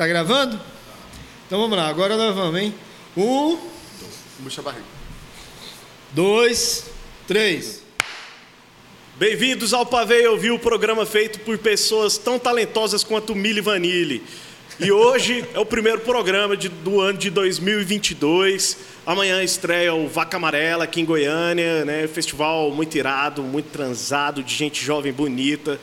Tá gravando? Então vamos lá, agora nós vamos, hein? Um, Puxa a barriga. dois, três. Bem-vindos ao Pavei Ouvir, o programa feito por pessoas tão talentosas quanto Mili Vanille. E hoje é o primeiro programa de- do ano de 2022. Amanhã estreia o Vaca Amarela aqui em Goiânia, né? Festival muito irado, muito transado, de gente jovem bonita.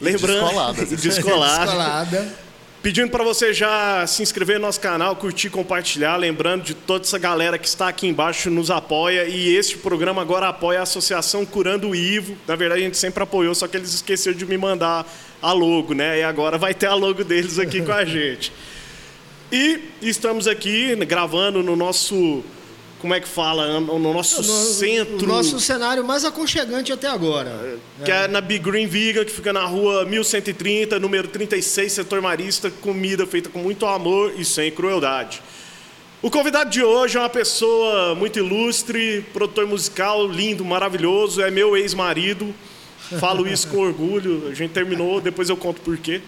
Lembrando, descolada. Descolada. Descolada. Pedindo para você já se inscrever no nosso canal, curtir, compartilhar. Lembrando de toda essa galera que está aqui embaixo nos apoia. E este programa agora apoia a Associação Curando o Ivo. Na verdade, a gente sempre apoiou, só que eles esqueceram de me mandar a logo, né? E agora vai ter a logo deles aqui com a gente. E estamos aqui gravando no nosso. Como é que fala? No nosso No- centro. O nosso cenário mais aconchegante até agora. Que é na Big Green Vegan, que fica na rua 1130, número 36, setor marista, comida feita com muito amor e sem crueldade. O convidado de hoje é uma pessoa muito ilustre, produtor musical, lindo, maravilhoso, é meu ex-marido. Falo isso com orgulho, a gente terminou, depois eu conto por quê.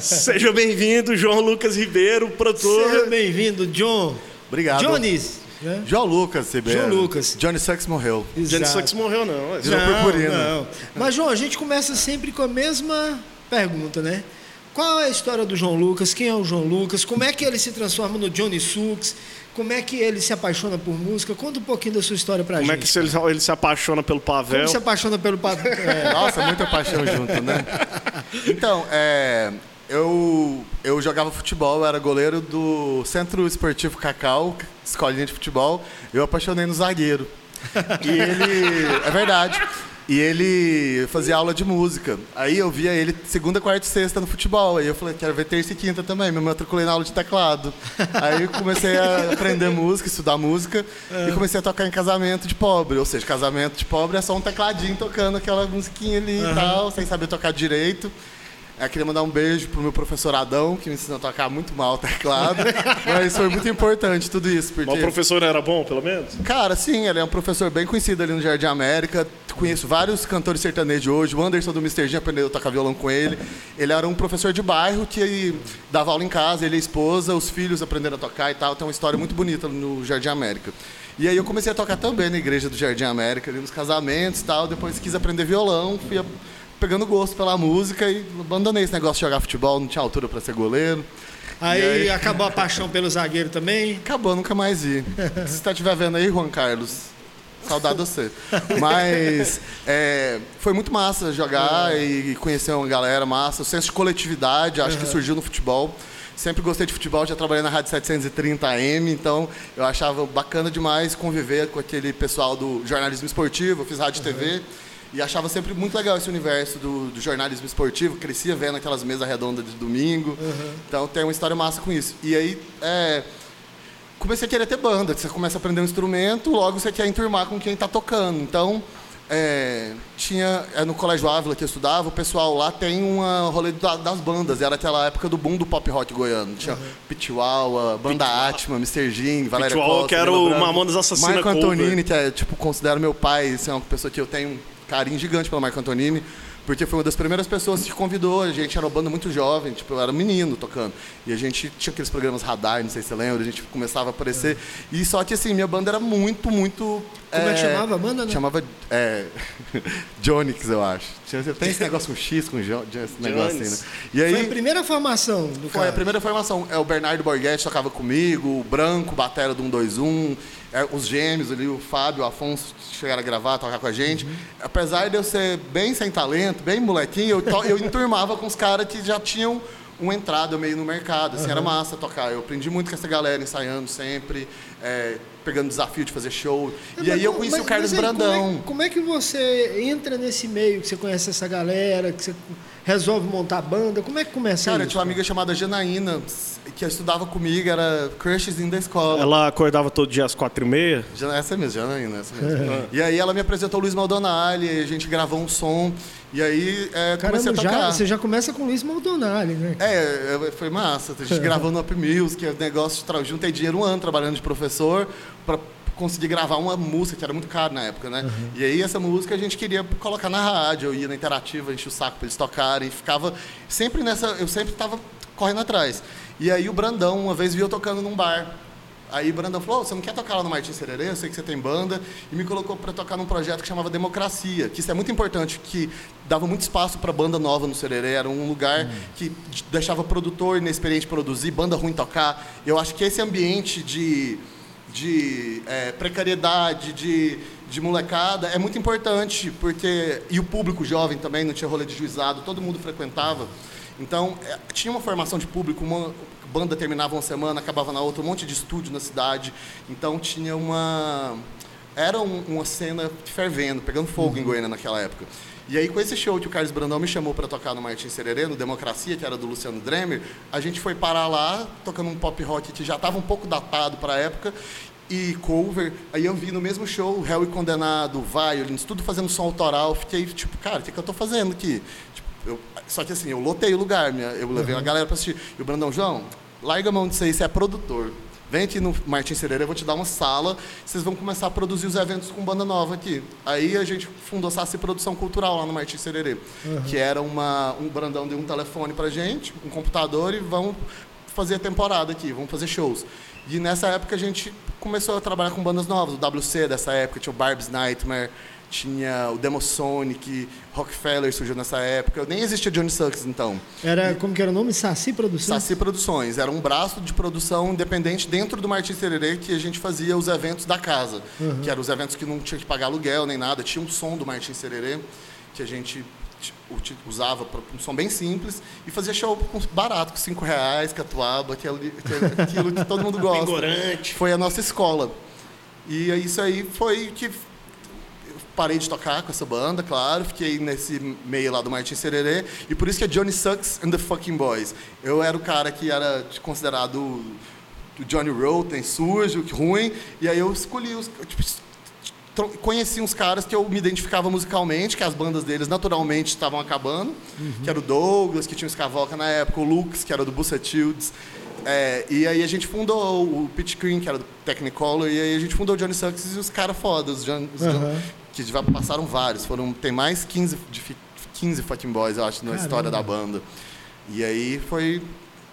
Seja bem-vindo, João Lucas Ribeiro, produtor. Seja bem-vindo, John. Obrigado. Jones. Né? João Lucas, Ribeiro. João Lucas. Johnny Sucks morreu. Exato. Sucks morreu, não. é Virou purpurina. Mas, João, a gente começa sempre com a mesma pergunta, né? Qual é a história do João Lucas? Quem é o João Lucas? Como é que ele se transforma no Johnny Sucks? Como é que ele se apaixona por música? Conta um pouquinho da sua história pra Como é gente. que se ele, ele se apaixona pelo Pavel? Como se apaixona pelo padrão? É, Nossa, muita paixão junto, né? Então, é, eu, eu jogava futebol, eu era goleiro do Centro Esportivo Cacau, escolinha de futebol. Eu apaixonei no zagueiro. E ele. É verdade. E ele fazia aula de música. Aí eu via ele segunda, quarta e sexta no futebol. Aí eu falei, quero ver terça e quinta também. Me matriculei na aula de teclado. Aí eu comecei a aprender música, estudar música. E comecei a tocar em casamento de pobre. Ou seja, casamento de pobre é só um tecladinho tocando aquela musiquinha ali e tal, sem saber tocar direito. Eu queria mandar um beijo pro meu professor Adão, que me ensinou a tocar muito mal o teclado. Mas foi muito importante tudo isso. Porque... Mas o professor era bom, pelo menos? Cara, sim, ele é um professor bem conhecido ali no Jardim América. Conheço vários cantores sertanejos hoje. O Anderson do Mr. G aprendeu a tocar violão com ele. Ele era um professor de bairro que dava aula em casa, ele e a esposa, os filhos aprenderam a tocar e tal. Tem uma história muito bonita no Jardim América. E aí eu comecei a tocar também na igreja do Jardim América, ali nos casamentos e tal. Depois quis aprender violão, fui a- pegando gosto pela música e abandonei esse negócio de jogar futebol, não tinha altura para ser goleiro. Aí, aí? acabou a paixão pelo zagueiro também. Acabou, nunca mais vi. Se você estiver vendo aí, Juan Carlos, saudade de você. Mas é, foi muito massa jogar e conhecer uma galera massa. O senso de coletividade, acho que surgiu no futebol. Sempre gostei de futebol, já trabalhei na Rádio 730 AM, então eu achava bacana demais conviver com aquele pessoal do jornalismo esportivo. Eu fiz rádio e TV e achava sempre muito legal esse universo do, do jornalismo esportivo. Crescia vendo aquelas mesas redondas de domingo. Então tem uma história massa com isso. E aí, é, comecei a querer ter banda. Você começa a aprender um instrumento, logo você quer enturmar com quem está tocando. Então, é, tinha é, no Colégio Ávila que eu estudava, o pessoal lá tem uma rolê da- das bandas. Era aquela época do boom do pop rock goiano. Tinha Pitiuaua, Banda Atma, Mr. Jim, Valéria Pitiuaua, Costa, que era o. Mamonas Assassina Marco cover. Antonini, que é, tipo, considero meu pai, assim, é uma pessoa que eu tenho carinho gigante pelo Marco Antonini. Porque foi uma das primeiras pessoas que convidou. A gente era uma banda muito jovem, tipo, eu era menino tocando. E a gente tinha aqueles programas radar, não sei se você lembra, a gente começava a aparecer. E só que assim, minha banda era muito, muito. Como é que chamava a banda, né? Chamava é, Jonix, eu acho. Tinha- Tem esse negócio com X, com J, esse negócio assim, né? E aí. Foi a primeira formação do Foi cara. a primeira formação. É o Bernardo Borghetti tocava comigo, o Branco, batera do 121, é, os gêmeos ali, o Fábio, o Afonso chegaram a gravar, tocar com a gente. Uhum. Apesar de eu ser bem sem talento, bem molequinho, eu, eu enturmava com os caras que já tinham uma entrada meio no mercado. Assim, Era massa tocar. Eu aprendi muito com essa galera, ensaiando sempre, é, pegando desafio de fazer show. e Mas aí eu conheci mas- o Carlos mas aí, Brandão. Como é, como é que você entra nesse meio, que você conhece essa galera, que você resolve montar banda? Como é que começa Cara, eu isso? tinha uma amiga chamada Janaína, que estudava comigo, era crushes in da escola. Ela acordava todo dia às quatro e meia. Essa mesmo, Janaína, essa mesmo. e aí ela me apresentou o Luiz Maldonali, a gente gravou um som, e aí é, comecei Caramba, a já, tocar. você já começa com o Luiz Maldonali, né? É, é, foi massa. A gente gravou no Up Music, o negócio, tra- juntei dinheiro um ano trabalhando de professor para conseguir gravar uma música que era muito caro na época, né? E aí essa música a gente queria colocar na rádio, eu ia na interativa, enchia o saco para eles tocarem, ficava sempre nessa, eu sempre estava correndo atrás. E aí o Brandão, uma vez, viu eu tocando num bar. Aí o Brandão falou, oh, você não quer tocar lá no Martins Sererê? Eu sei que você tem banda. E me colocou para tocar num projeto que chamava Democracia, que isso é muito importante, que dava muito espaço para banda nova no Sererê. Era um lugar hum. que deixava produtor inexperiente produzir, banda ruim tocar. Eu acho que esse ambiente de, de é, precariedade, de, de molecada, é muito importante, porque... E o público jovem também, não tinha rolê de juizado, todo mundo frequentava. Então, é, tinha uma formação de público, uma banda terminava uma semana, acabava na outra, um monte de estúdio na cidade. Então, tinha uma... Era um, uma cena fervendo, pegando fogo uhum. em Goiânia naquela época. E aí, com esse show que o Carlos Brandão me chamou para tocar no Martin Sererê, no Democracia, que era do Luciano Dremer, a gente foi parar lá, tocando um pop rock que já estava um pouco datado para a época, e cover. Aí eu vi no mesmo show, Réu e Condenado, Violins, tudo fazendo som autoral. Fiquei tipo, cara, o que, que eu estou fazendo aqui? Eu, só que assim, eu lotei o lugar, minha, eu levei uhum. a galera para assistir. E o Brandão, João, larga a mão disso aí, você é produtor. Vem aqui no Martin Cereira, eu vou te dar uma sala, vocês vão começar a produzir os eventos com banda nova aqui. Aí a gente fundou a Saci Produção Cultural lá no Martin Sererê, uhum. que era uma, um Brandão deu um telefone pra gente, um computador e vão fazer a temporada aqui, vamos fazer shows. E nessa época a gente começou a trabalhar com bandas novas, o WC dessa época, tinha o Barb's Nightmare, tinha o Demosonic, Rockefeller surgiu nessa época. Nem existia Johnny Sucks, então. Era, e, como que era o nome? Saci Produções? Saci Produções. Era um braço de produção independente dentro do Martins Tererê que a gente fazia os eventos da casa. Uhum. Que eram os eventos que não tinha que pagar aluguel nem nada. Tinha um som do Martins Tererê que a gente usava um som bem simples e fazia show barato, com 5 reais, catuaba, aquilo, aquilo que todo mundo gosta. Foi a nossa escola. E isso aí foi que parei de tocar com essa banda, claro, fiquei nesse meio lá do Martin Sererê, e por isso que é Johnny Sucks and the Fucking Boys. Eu era o cara que era considerado o Johnny Rotten, sujo, ruim, e aí eu escolhi os. Tipo, conheci uns caras que eu me identificava musicalmente, que as bandas deles naturalmente estavam acabando, uhum. que era o Douglas, que tinha o Scavoca na época, o Lux, que era do Bussetildes. É, e aí a gente fundou o Pitch Cream, que era do Technicolor, e aí a gente fundou o Johnny Sucks e os caras fodas, os, John, os uhum que já passaram vários. Foram, tem mais 15, de, 15 fucking boys, eu acho, na Caramba. história da banda. E aí foi.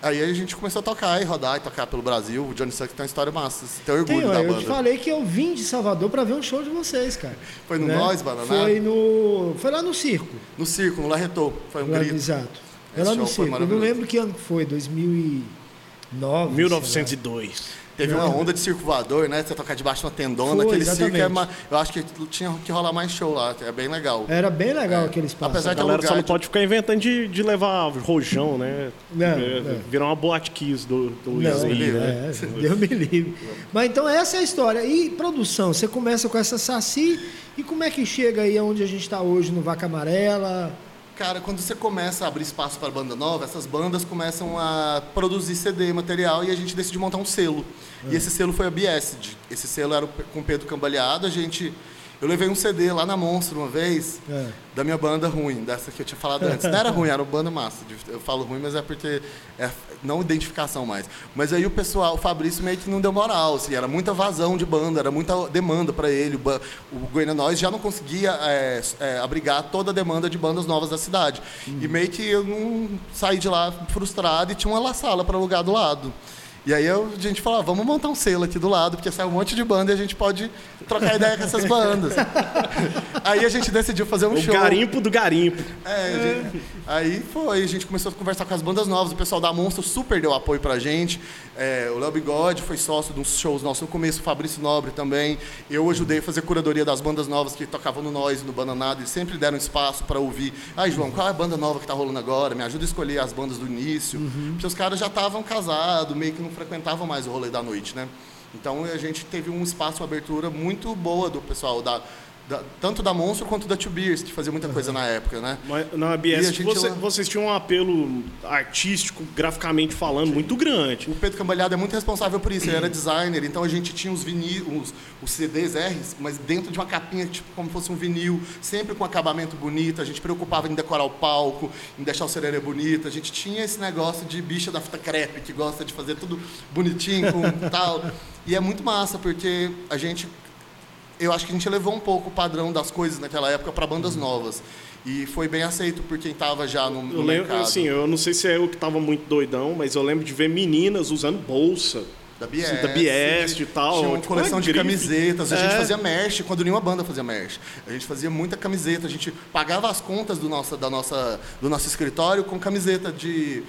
Aí a gente começou a tocar e rodar e tocar pelo Brasil. O Johnny Suck tem uma história massa. Tem orgulho tem, da eu banda. Eu te falei que eu vim de Salvador para ver um show de vocês, cara. Foi no né? Nós, Bananá? Foi no. Foi lá no circo. No circo, no Larretô. Foi um lá, grito. Exato. Foi lá no circo. Eu não lembro que ano foi, 2009. 1902. Teve uma onda de circo voador, né? Você tocar debaixo de uma tendona, Foi, aquele exatamente. circo. É uma, eu acho que tinha que rolar mais show lá, é bem legal. Era bem legal é. aquele espaço. Apesar a galera só não pode ficar inventando de, de levar rojão, né? Não, é, não. Virar uma boate kiss do, do não, Isaí, né? É, Deus me livre. Mas então essa é a história. E produção, você começa com essa Saci e como é que chega aí onde a gente está hoje no Vaca Amarela? Cara, quando você começa a abrir espaço para banda nova, essas bandas começam a produzir CD, material, e a gente decidiu montar um selo. E esse selo foi a Biesd. Esse selo era com o Pedro Cambaleado. A gente eu levei um CD lá na Monstro uma vez, é. da minha banda ruim, dessa que eu tinha falado antes. Não era ruim, era uma banda massa. Eu falo ruim, mas é porque é não identificação mais. Mas aí o pessoal, o Fabrício meio que não deu moral, assim, era muita vazão de banda, era muita demanda para ele. O Goiânia Nós já não conseguia é, é, abrigar toda a demanda de bandas novas da cidade. Hum. E meio que eu não saí de lá frustrado e tinha uma sala para alugar do lado. E aí eu, a gente falou, ah, vamos montar um selo aqui do lado, porque sai um monte de banda e a gente pode trocar ideia com essas bandas. aí a gente decidiu fazer um o show. garimpo do garimpo. É, gente, aí foi, a gente começou a conversar com as bandas novas, o pessoal da Monstro super deu apoio pra gente. É, o Léo Bigode foi sócio de uns shows nossos no começo, o Fabrício Nobre também. Eu ajudei a fazer curadoria das bandas novas que tocavam no Nós e no Bananado, eles sempre deram espaço para ouvir. Ai, João, qual é a banda nova que tá rolando agora? Me ajuda a escolher as bandas do início. Uhum. Porque os caras já estavam casados, meio que não frequentavam mais o rolê da noite, né? Então a gente teve um espaço, uma abertura muito boa do pessoal da da, tanto da Monstro quanto da Two Beers, que fazia muita coisa uhum. na época, né? Mas na ABS você, vocês tinham um apelo artístico, graficamente falando, Sim. muito grande. O Pedro Cambalhado é muito responsável por isso, ele era designer, então a gente tinha os vinil, os, os CDs R's, mas dentro de uma capinha, tipo como fosse um vinil, sempre com acabamento bonito, a gente preocupava em decorar o palco, em deixar o sererê bonito, a gente tinha esse negócio de bicha da fita crepe, que gosta de fazer tudo bonitinho, com tal. E é muito massa, porque a gente eu acho que a gente levou um pouco o padrão das coisas naquela época para bandas novas. E foi bem aceito por quem estava já no, no Eu lembro, mercado. assim, eu não sei se é eu que tava muito doidão, mas eu lembro de ver meninas usando bolsa. Da Biest, da Biest e tal, Tinha uma tipo, coleção uma de grife. camisetas. A gente É. fazia merch quando nenhuma banda fazia merch. A gente fazia muita camiseta. A gente pagava as contas do nosso, da nossa, do nosso escritório com camiseta de.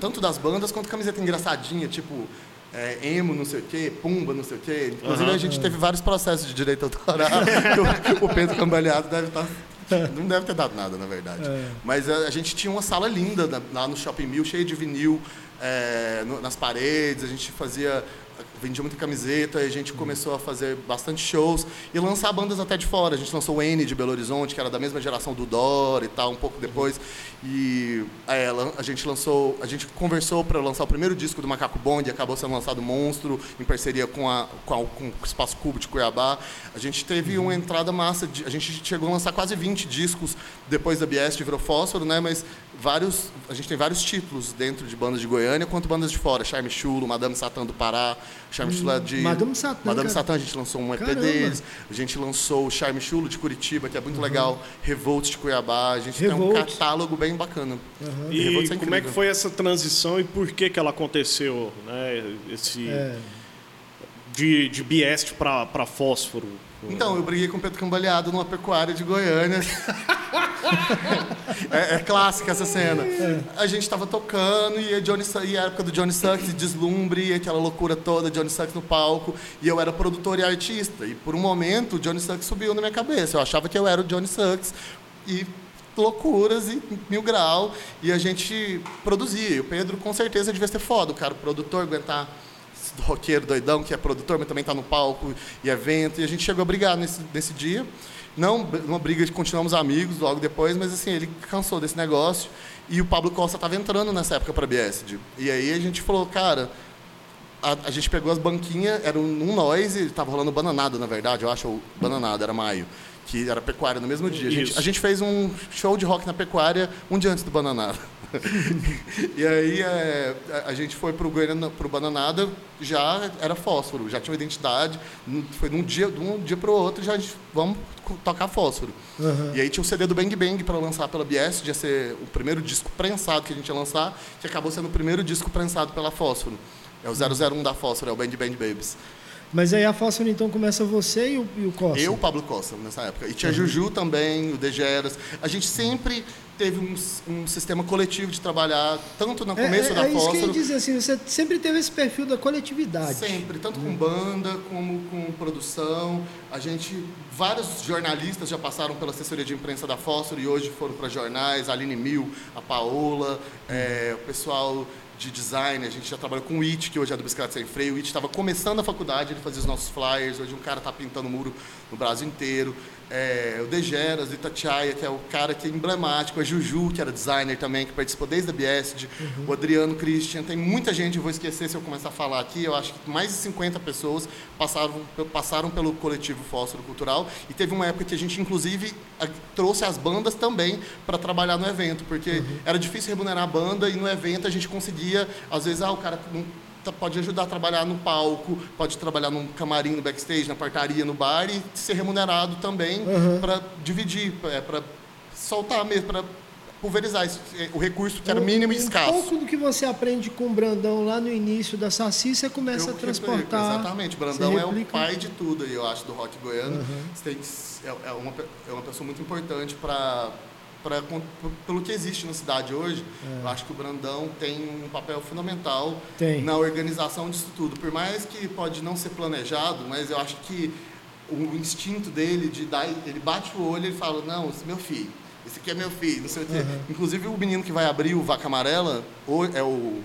tanto das bandas quanto camiseta engraçadinha, tipo. É, emo, não sei o quê, pumba, não sei o quê. Inclusive, a gente teve vários processos de direito autoral. que o, o Pedro Cambaleado deve estar. Não deve ter dado nada, na verdade. Mas a, a gente tinha uma sala linda na- lá no Shopping Mill, cheia de vinil é, no- nas paredes. A gente fazia. Vendia muita camiseta, e a gente começou a fazer bastante shows e lançar bandas até de fora. A gente lançou o N de Belo Horizonte, que era da mesma geração do Dor e tal, um pouco depois. E é, a gente lançou, a gente conversou para lançar o primeiro disco do Macaco Bond, e acabou sendo lançado Monstro, em parceria com, a, com, a- com o Espaço Cubo de Cuiabá. A gente teve uma entrada massa, de, a gente chegou a lançar quase 20 discos depois da Biest virou Fósforo, né? Mas vários, a gente tem vários títulos dentro de bandas de Goiânia, quanto bandas de fora. Charme Chulo, Madame Satã do Pará, Charme Chulo é de... Madame Satã, Madame. Satã, a gente lançou um EP Caramba. deles. A gente lançou o Charme Chulo de Curitiba, que é muito legal. Revolt de Cuiabá. A gente tem um Revolt. catálogo bem bacana. E Revolt é como é que foi essa transição e por que que ela aconteceu, né? Esse É. de, de Biest para fósforo. Então, eu briguei com o Pedro Cambaleado numa pecuária de Goiânia. é, é clássica essa cena. A gente tava tocando e a, Johnny, e a época do Johnny Sucks, deslumbre, aquela loucura toda, Johnny Sucks no palco. E eu era produtor e artista. E por um momento, o Johnny Sucks subiu na minha cabeça. Eu achava que eu era o Johnny Sucks. E loucuras e mil grau. E a gente produzia. E o Pedro, com certeza, devia ser foda. O cara, o produtor, aguentar roqueiro doidão que é produtor, mas também está no palco e evento. E a gente chegou a brigar nesse, nesse dia. Não uma briga de continuamos amigos logo depois, mas assim, ele cansou desse negócio. E o Pablo Costa estava entrando nessa época para a BSD. E aí a gente falou, cara, a, a gente pegou as banquinhas, era um, um nós, e tava rolando bananada, na verdade, eu acho, bananada, era maio, que era pecuária no mesmo dia. A gente, a gente fez um show de rock na pecuária um dia antes do bananada. e aí é, a- gente foi pro, Goiânia, pro Bananada, já era fósforo, já tinha uma identidade. Foi num dia, de um dia pro outro, já a gente, vamos tocar fósforo. E aí tinha o CD do Bang Bang para lançar pela BS, ia ser o primeiro disco prensado que a gente ia lançar, que acabou sendo o primeiro disco prensado pela Fósforo. É o 001 da Fósforo, é o Bang Bang Babies. Mas aí a Fósforo então começa você e o, e o Costa. Eu, Pablo Costa, nessa época. E tinha Juju também, o Degeras. A gente sempre teve um, um sistema coletivo de trabalhar, tanto no É, começo é, da é isso que eu ia dizer, assim, você sempre teve esse perfil da coletividade. Sempre, tanto com banda como com produção. A gente, vários jornalistas já passaram pela assessoria de imprensa da Fósforo e hoje foram para jornais, a Aline Mil, a Paola, é, o pessoal de design, a gente já trabalhou com o It, que hoje é do Bicicleta Sem Freio. O It estava começando a faculdade, ele fazia os nossos flyers, hoje um cara está pintando muro no Brasil inteiro. É, o Degeras, do Itatiaia, que é o cara que é emblemático, a Juju, que era designer também, que participou desde a Biesd, o Adriano Christian, tem muita gente, eu vou esquecer se eu começar a falar aqui, eu acho que mais de 50 pessoas passaram, passaram pelo coletivo Fósforo Cultural e teve uma época que a gente, inclusive, trouxe as bandas também para trabalhar no evento, porque era difícil remunerar a banda e no evento a gente conseguia, às vezes, ah, o cara não pode ajudar a trabalhar no palco, pode trabalhar no camarim, no backstage, na portaria, no bar e ser remunerado também para dividir, para soltar mesmo, para pulverizar esse- o recurso que era mínimo e Um escasso. pouco do que você aprende com o Brandão lá no início da Saci, você começa Eu a transportar. replico, Exatamente. Brandão é o pai de tudo, eu acho, do rock goiano. Tem s- é, é uma, é uma pessoa muito importante para pelo que existe na cidade hoje, eu acho que o Brandão tem um papel fundamental Tem. na organização disso tudo. Por mais que pode não ser planejado, mas eu acho que o instinto dele de dar, ele bate o olho e fala, não, esse é meu filho, esse aqui é meu filho, não sei o quê. Inclusive o menino que vai abrir o Vaca Amarela é o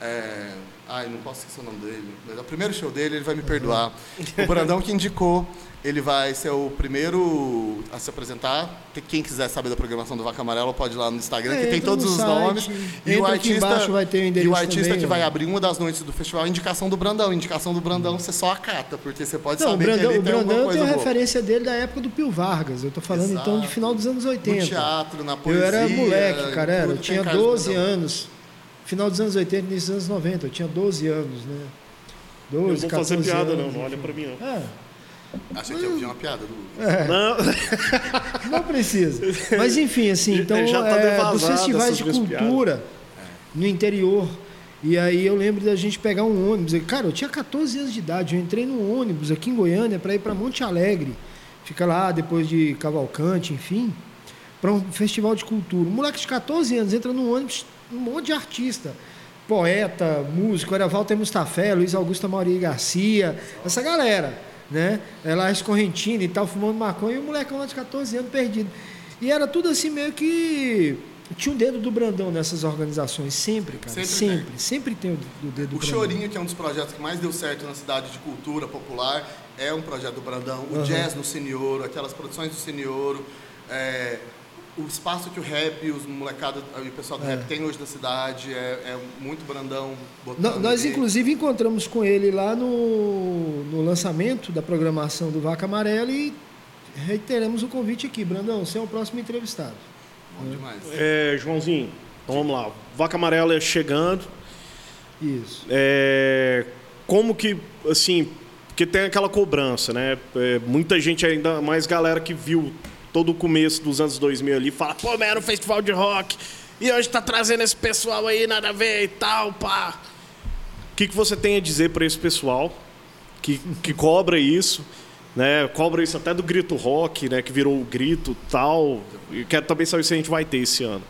é, ai, não posso esquecer o nome dele. Mas é o primeiro show dele, ele vai me perdoar. O Brandão que indicou, ele vai ser o primeiro a se apresentar. Quem quiser saber da programação do Vaca Amarela, pode ir lá no Instagram, É, que tem todos no os site, nomes. E o artista, o e o artista também, que vai abrir uma das noites do festival, é indicação do Brandão. Indicação do Brandão, você só acata, porque você pode Não, o saber Brandão, que ele o tem alguma Brandão tem a referência dele da época do Pio Vargas. Eu tô falando então de Exato. final dos anos No 80. teatro, na Eu poesia. era moleque, cara, era. Eu tinha Carlos 12 Brandão. anos. Final dos anos 80, início dos anos 90. Eu tinha 12 anos, né? 12, Eu vou fazer 14 piada, anos, não, não olha pra mim, não. É. Achei que eu uma piada do. É. Não, Não precisa. Mas enfim, assim, então, já tá é, dos festivais de cultura no interior. E aí eu lembro da gente pegar um ônibus. Cara, eu tinha 14 anos de idade, eu entrei num ônibus aqui em Goiânia para ir para Monte Alegre. Fica lá depois de Cavalcante, enfim, para um festival de cultura. Um moleque de 14 anos entra num ônibus, um monte de artista. Poeta, músico, era Walter Mustafé, Luiz Augusto Mauri Garcia, essa galera né? Ela escorrentina e tal, fumando maconha, e o molecão lá de 14 anos perdido. E era tudo assim meio que. Tinha o um dedo do Brandão nessas organizações, sempre, cara. Sempre. Sempre, tem, sempre tem o, o dedo do o Brandão. O Chorinho, que é um dos projetos que mais deu certo na cidade de cultura popular, é um projeto do Brandão. O uhum. Jazz no Senioro, aquelas produções do Senioro. É, o espaço que o rap, os molecados, o pessoal do é. rap tem hoje na cidade, é, é muito brandão. Não, nós, inclusive, encontramos com ele lá no, no lançamento da programação do Vaca Amarela e reiteramos o convite aqui. Brandão, você é o próximo entrevistado. Bom demais. É, Joãozinho, então vamos lá. Vaca Amarela chegando. Isso. É, como que, assim, porque tem aquela cobrança, né? É, muita gente, ainda mais galera que viu todo o começo dos anos 2000 ali, fala, pô, mas era um festival de rock, e hoje tá trazendo esse pessoal aí, nada a ver e tal, pá. O que, que você tem a dizer para esse pessoal que, que cobra isso, né? Cobra isso até do grito rock, né? Que virou o grito tal. E quero também saber se a gente vai ter esse ano.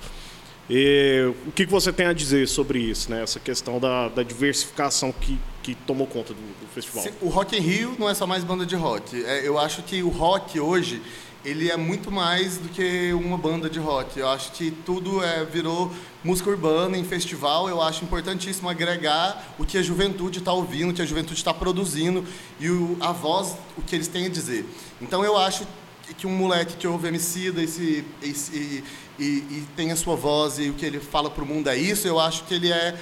E, o que, que você tem a dizer sobre isso, né? Essa questão da, da diversificação que, que tomou conta do, do festival. O Rock in Rio não é só mais banda de rock. É, eu acho que o rock hoje ele é muito mais do que uma banda de rock. Eu acho que tudo é, virou música urbana em festival. Eu acho importantíssimo agregar o que a juventude está ouvindo, o que a juventude está produzindo e o, a voz, o que eles têm a dizer. Então eu acho que um moleque que ouve Emicida esse, esse, e, e tem a sua voz e o que ele fala para o mundo é isso, eu acho que ele é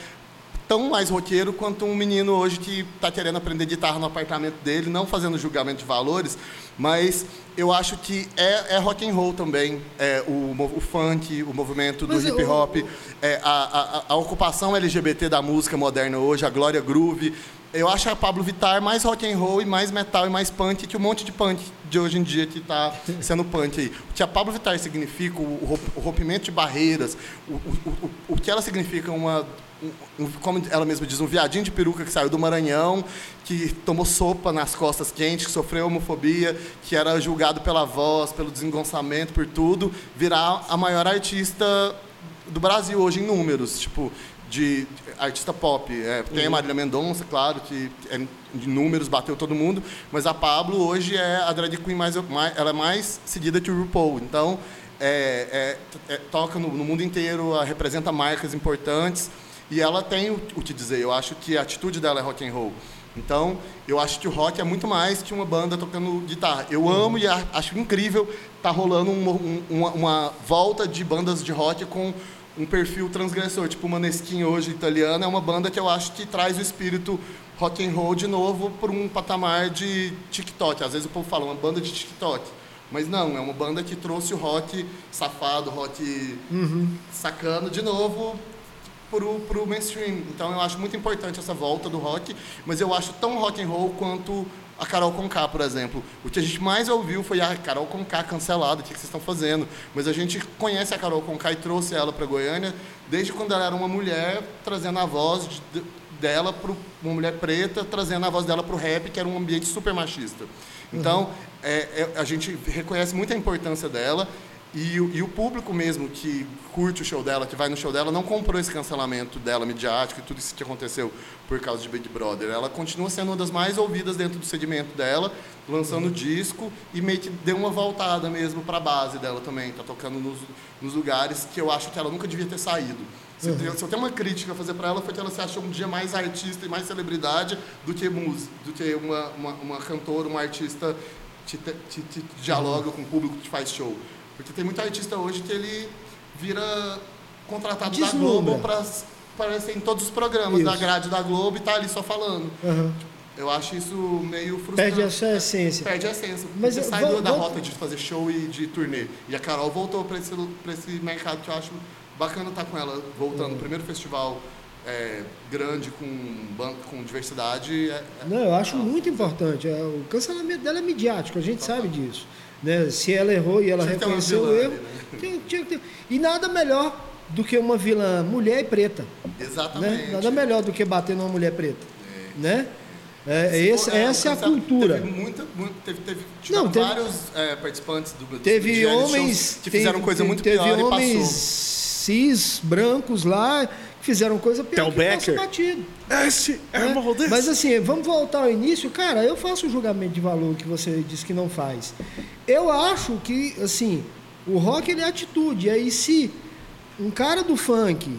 tão mais roqueiro quanto um menino hoje que está querendo aprender guitarra no apartamento dele, não fazendo julgamento de valores, mas eu acho que é, é rock and roll também, é, o, o funk, o movimento do Mas hip hop, eu... é, a, a, a, ocupação LGBT da música moderna hoje, a Glória Groove. Eu acho a Pablo Vittar mais rock and roll e mais metal e mais punk que um monte de punk de hoje em dia que está sendo punk aí. O que a Pablo Vittar significa, o, o rompimento de barreiras, o, o, o, o que ela significa uma um, como ela mesma diz, um viadinho de peruca que saiu do Maranhão, que tomou sopa nas costas quentes, que sofreu homofobia, que era julgado pela voz, pelo desengonçamento, por tudo, virar a maior artista do Brasil hoje em números, tipo, de, artista pop. É, tem uhum. a Marília Mendonça, claro, que é, de números bateu todo mundo, mas a Pablo hoje é a drag queen mais, mais ela é mais seguida que o RuPaul. Então, é, é, é toca no, no mundo inteiro, representa marcas importantes. E ela tem o, o que dizer. Eu acho que a atitude dela é rock and roll. Então, eu acho que o rock é muito mais que uma banda tocando guitarra. Eu amo e acho incrível tá rolando um, um, uma, uma, volta de bandas de rock com um perfil transgressor, tipo uma Maneskin hoje italiana é uma banda que eu acho que traz o espírito rock and roll de novo para um patamar de TikTok. Às vezes o povo fala uma banda de TikTok, mas não, é uma banda que trouxe o rock safado, rock uhum. sacano de novo pro, pro mainstream. Então eu acho muito importante essa volta do rock, mas eu acho tão rock and roll quanto a Carol Conká, por exemplo. O que a gente mais ouviu foi a Carol Conká cancelada, o que vocês estão fazendo? Mas a gente conhece a Carol Conká e trouxe ela para Goiânia desde quando ela era uma mulher, trazendo a voz de, dela para uma mulher preta, trazendo a voz dela para o rap, que era um ambiente super machista. Então, uhum. é, é, a gente reconhece muito a importância dela e, e, o público mesmo que curte o show dela, que vai no show dela, não comprou esse cancelamento dela midiático e tudo isso que aconteceu por causa de Big Brother. Ela continua sendo uma das mais ouvidas dentro do segmento dela, lançando disco e meio que deu uma voltada mesmo para a base dela também. Está tocando nos, nos, lugares que eu acho que ela nunca devia ter saído. Se, uhum. se eu tenho uma crítica a fazer para ela, foi que ela se achou um dia mais artista e mais celebridade do que música, do que uma, uma, uma cantora, uma artista que, que, que dialoga com o público que faz show. Porque tem muito artista hoje que ele vira contratado Deslumbra. da Globo para aparecer em todos os programas isso. da grade da Globo e tá ali só falando. Uhum. Eu acho isso meio frustrante. Perde a sua essência. Perde a essência. Mas você sai vou, da vou... rota de fazer show e de turnê. E a Carol voltou para esse, esse mercado que eu acho bacana estar tá com ela voltando. Uhum. Primeiro festival é, grande, com, com diversidade, é, é- Não, eu acho muito importante. É, O cancelamento dela é midiático, a gente sabe disso. Né? Se ela errou e ela Tinha reconheceu o erro, né? tinha, tinha que ter. E nada melhor do que uma vilã mulher e preta. exatamente. Né? Nada melhor do que bater numa mulher preta. Né? É, Se esse- for, essa é a cultura. Teve, muita, muito, teve, teve Não, teve- vários é, participantes do do Teve shows homens que fizeram teve- coisa muito teve pior homens e cis brancos lá que fizeram coisa pior Tel que Becker. batido. Esse é né? maldito. Mas assim, vamos voltar ao início, cara, eu faço o julgamento de valor que você disse que não faz. Eu acho que, assim, o rock ele é atitude. E aí se um cara do funk,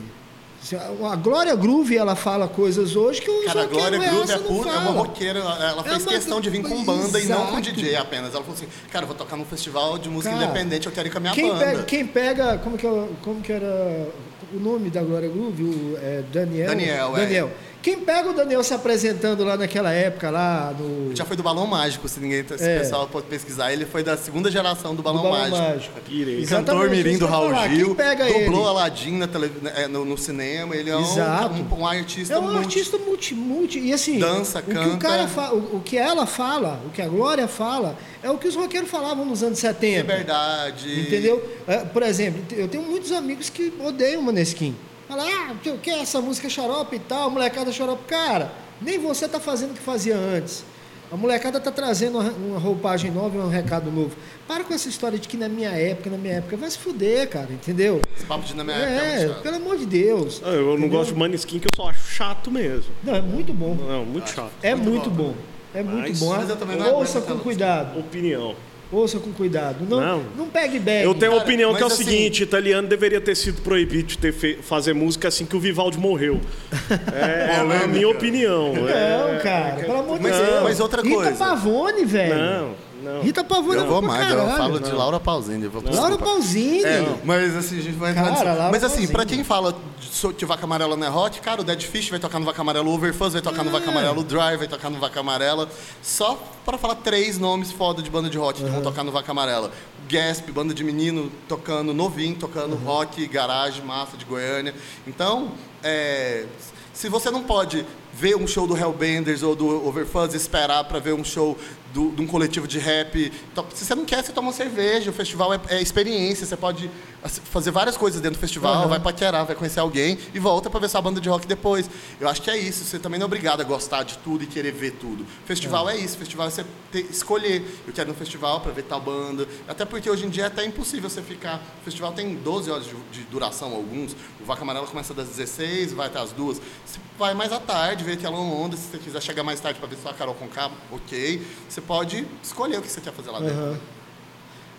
a Glória Groove, ela fala coisas hoje que o Cara, a Glória Groove é, pura, é uma roqueira. Ela fez uma- questão de vir com banda e não com Exato. DJ apenas. Ela falou assim: Cara, eu vou tocar num festival de música Cara, independente, eu quero ir com a minha quem banda. Pega, quem pega, como que, é- como que era o nome da Glória Groove? O, é, Daniel? Daniel, é. Quem pega o Daniel se apresentando lá naquela época, lá no... Já foi do Balão Mágico, se ninguém, se É. o pessoal pode pesquisar. Ele foi da segunda geração do Balão, do Balão Mágico. Mágico. Cantor mirim do Raul falar. Gil, Quem pega dublou ele? Aladdin na tele- é, no, no cinema. Ele é um, Exato. um, um artista É um multi- artista multi, multi. E assim, Dança, o que o, canta. cara fa- o, o que ela fala, o que a Glória fala, é o que os roqueiros falavam nos anos 70. Liberdade. Entendeu? É, por exemplo, eu tenho muitos amigos que odeiam o Maneskin. Fala, ah, o que é essa música xarope e tal, molecada xarope. Cara, nem você tá fazendo o que fazia antes. A molecada tá trazendo uma, roupagem nova e um recado novo. Para com essa história de que na minha época, na minha época, vai se fuder, cara, entendeu? Esse papo de na minha época é É, pelo amor de Deus. Ah, Eu não gosto de Maneskin, que eu só acho chato mesmo. Não, é muito bom. Não, muito chato. É Muito muito bom. bom. É muito Mas- bom. Mas eu também não Ouça com cuidado. Opinião. Ouça com cuidado. Não, não. Não. pegue bag. Eu tenho uma Cara, opinião que é o assim- seguinte: italiano deveria ter sido proibido de ter fe- fazer música assim que o Vivaldi morreu. É, é a minha opinião. Não, É- cara, pelo amor de Mas- Deus. mas outra Rita coisa. Pavone, velho. Não, não. Rita Pavone Eu é vou pra mais, eu caralho. falo de Laura Pausini. Eu vou, Laura. Pausini. É, mas assim, a gente vai entrar Cara, nisso. Laura Mas assim, Pausini. pra quem fala de, de Vaca Amarela não é rock, cara, o Dead Fish vai tocar no Vaca Amarela, o Overfuzz vai tocar no Vaca É. Amarela, o Drive vai tocar no Vaca Amarela. Só para falar três nomes foda de banda de rock que vão tocar no Vaca Amarela. Gasp, banda de menino tocando, novinho, tocando rock, garagem, massa de Goiânia. Então, é, se você não pode ver um show do Hellbenders ou do Overfuzz e esperar para ver um show do- de um coletivo de rap. to- Se você não quer, você toma uma cerveja. O festival é, é experiência. Você pode fazer várias coisas dentro do festival, Aham. vai paquerar, vai conhecer alguém e volta para ver sua banda de rock depois. Eu acho que é isso. Você também não é obrigado a gostar de tudo e querer ver tudo. Festival é, isso. Festival é você ter- escolher. Eu quero ir no festival para ver tal banda. Até porque hoje em dia é até impossível você ficar. O festival tem 12 horas de, de duração, alguns. O Vaca Amarela começa das 16, vai até as 2. Você vai mais à tarde, ver aquela onda. Se você quiser chegar mais tarde para ver só a Carol com K, ok. Você pode escolher o que você quer fazer lá dentro. Aham.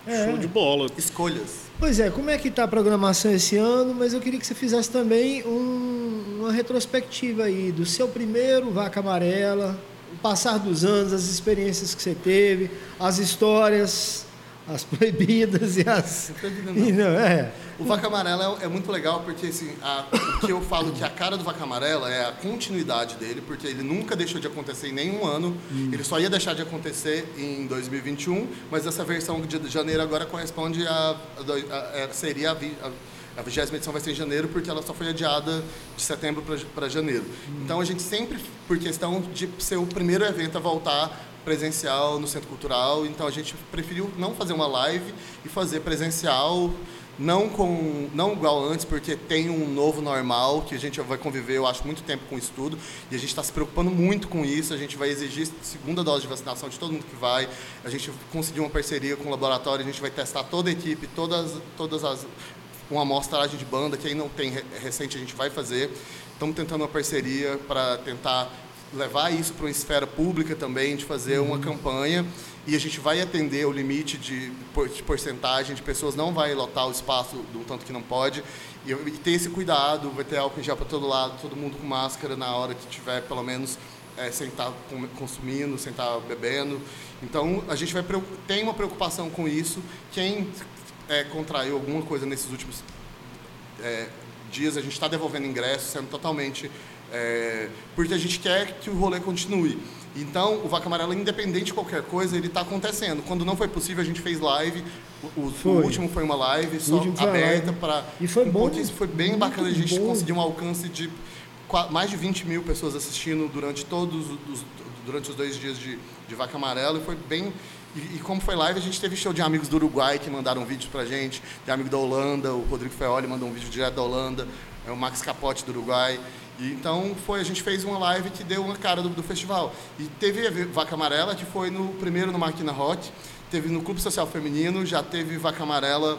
É. Show de bola. Escolhas. Pois é, como é que tá a programação esse ano? Mas eu queria que você fizesse também um- uma retrospectiva aí do seu primeiro Vaca Amarela, o passar dos anos, as experiências que você teve, as histórias, as proibidas e as. Proibida E não, é. O Vaca Amarela é, é muito legal porque assim, a- o que eu falo que a cara do Vaca Amarela é a continuidade dele, porque ele nunca deixou de acontecer em nenhum ano. Ele só ia deixar de acontecer em 2021, mas essa versão de janeiro agora corresponde a, a a- é, seria a, vi- a, a vigésima edição vai ser em janeiro porque ela só foi adiada de setembro para janeiro. Então a gente sempre, por questão de ser o primeiro evento a voltar presencial no Centro Cultural, então a gente preferiu não fazer uma live e fazer presencial não com não igual antes porque tem um novo normal que a gente vai conviver eu acho muito tempo com isso tudo e a gente está se preocupando muito com isso. A gente vai exigir segunda dose de vacinação de todo mundo que vai. A gente conseguiu uma parceria com o laboratório. A gente vai testar toda a equipe todas todas as uma amostragem de banda. Que aí não tem re- recente a gente vai fazer. Estamos tentando uma parceria para tentar levar isso para uma esfera pública também, de fazer uma campanha e a gente vai atender o limite de, de porcentagem de pessoas, não vai lotar o espaço um tanto que não pode e, e ter esse cuidado, vai ter álcool em gel para todo lado, todo mundo com máscara na hora que tiver pelo menos é, sem estar com- consumindo, sem estar bebendo. Então a gente vai tem uma preocupação com isso. Quem é, contraiu alguma coisa nesses últimos é, dias, a gente está devolvendo ingressos, sendo totalmente. É, porque a gente quer que o rolê continue. Então, o Vaca Amarela, independente de qualquer coisa, ele está acontecendo. Quando não foi possível, a gente fez live. O, o- último foi uma live só aberta para. E foi bom, Foi bem bacana a gente bom. conseguir um alcance de mais de 20 mil pessoas assistindo durante todos os, durante os dois dias de, de Vaca Amarela e foi bem e, e como foi live, a gente teve show de amigos do Uruguai que mandaram vídeos pra gente, de amigo da Holanda, o Rodrigo Feoli mandou um vídeo direto da Holanda, é o Max Capote do Uruguai. E então foi, a gente fez uma live que deu uma cara do, do festival. E teve a Vaca Amarela, que foi no primeiro no Máquina Hot, teve no Clube Social Feminino, já teve Vaca Amarela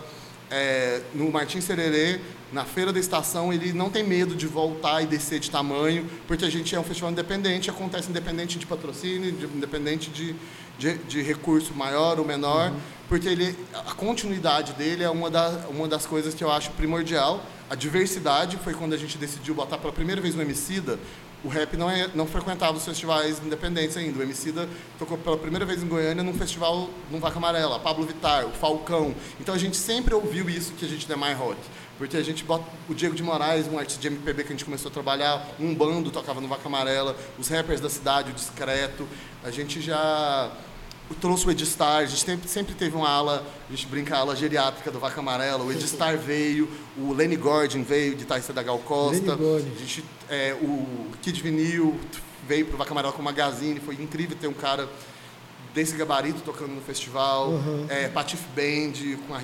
é, no Martim Sererê, na Feira da Estação, ele não tem medo de voltar e descer de tamanho, porque a gente é um festival independente, acontece independente de patrocínio, de- independente de, de, de recurso maior ou menor, porque ele, a continuidade dele é uma, da, uma das coisas que eu acho primordial. A diversidade foi quando a gente decidiu botar pela primeira vez o Emicida, o rap não, é, não frequentava os festivais independentes ainda. O Emicida tocou pela primeira vez em Goiânia num festival no Vaca Amarela, Pablo Vittar, o Falcão. Então a gente sempre ouviu isso que a gente é mais rock. Porque a gente bota o Diego de Moraes, um artista de MPB que a gente começou a trabalhar, um bando tocava no Vaca Amarela, os rappers da cidade, o Discreto. A gente já trouxe o Edistar, a gente sempre, sempre teve uma ala, a gente brinca a ala geriátrica do Vaca Amarela, o Edistar veio, o Lenny Gordon veio, guitarrista da Gal Costa, a gente, é, o Kid Vinil veio pro Vaca Amarela com Magazine, foi incrível ter um cara desse gabarito tocando no festival, é, Patife Band, com a,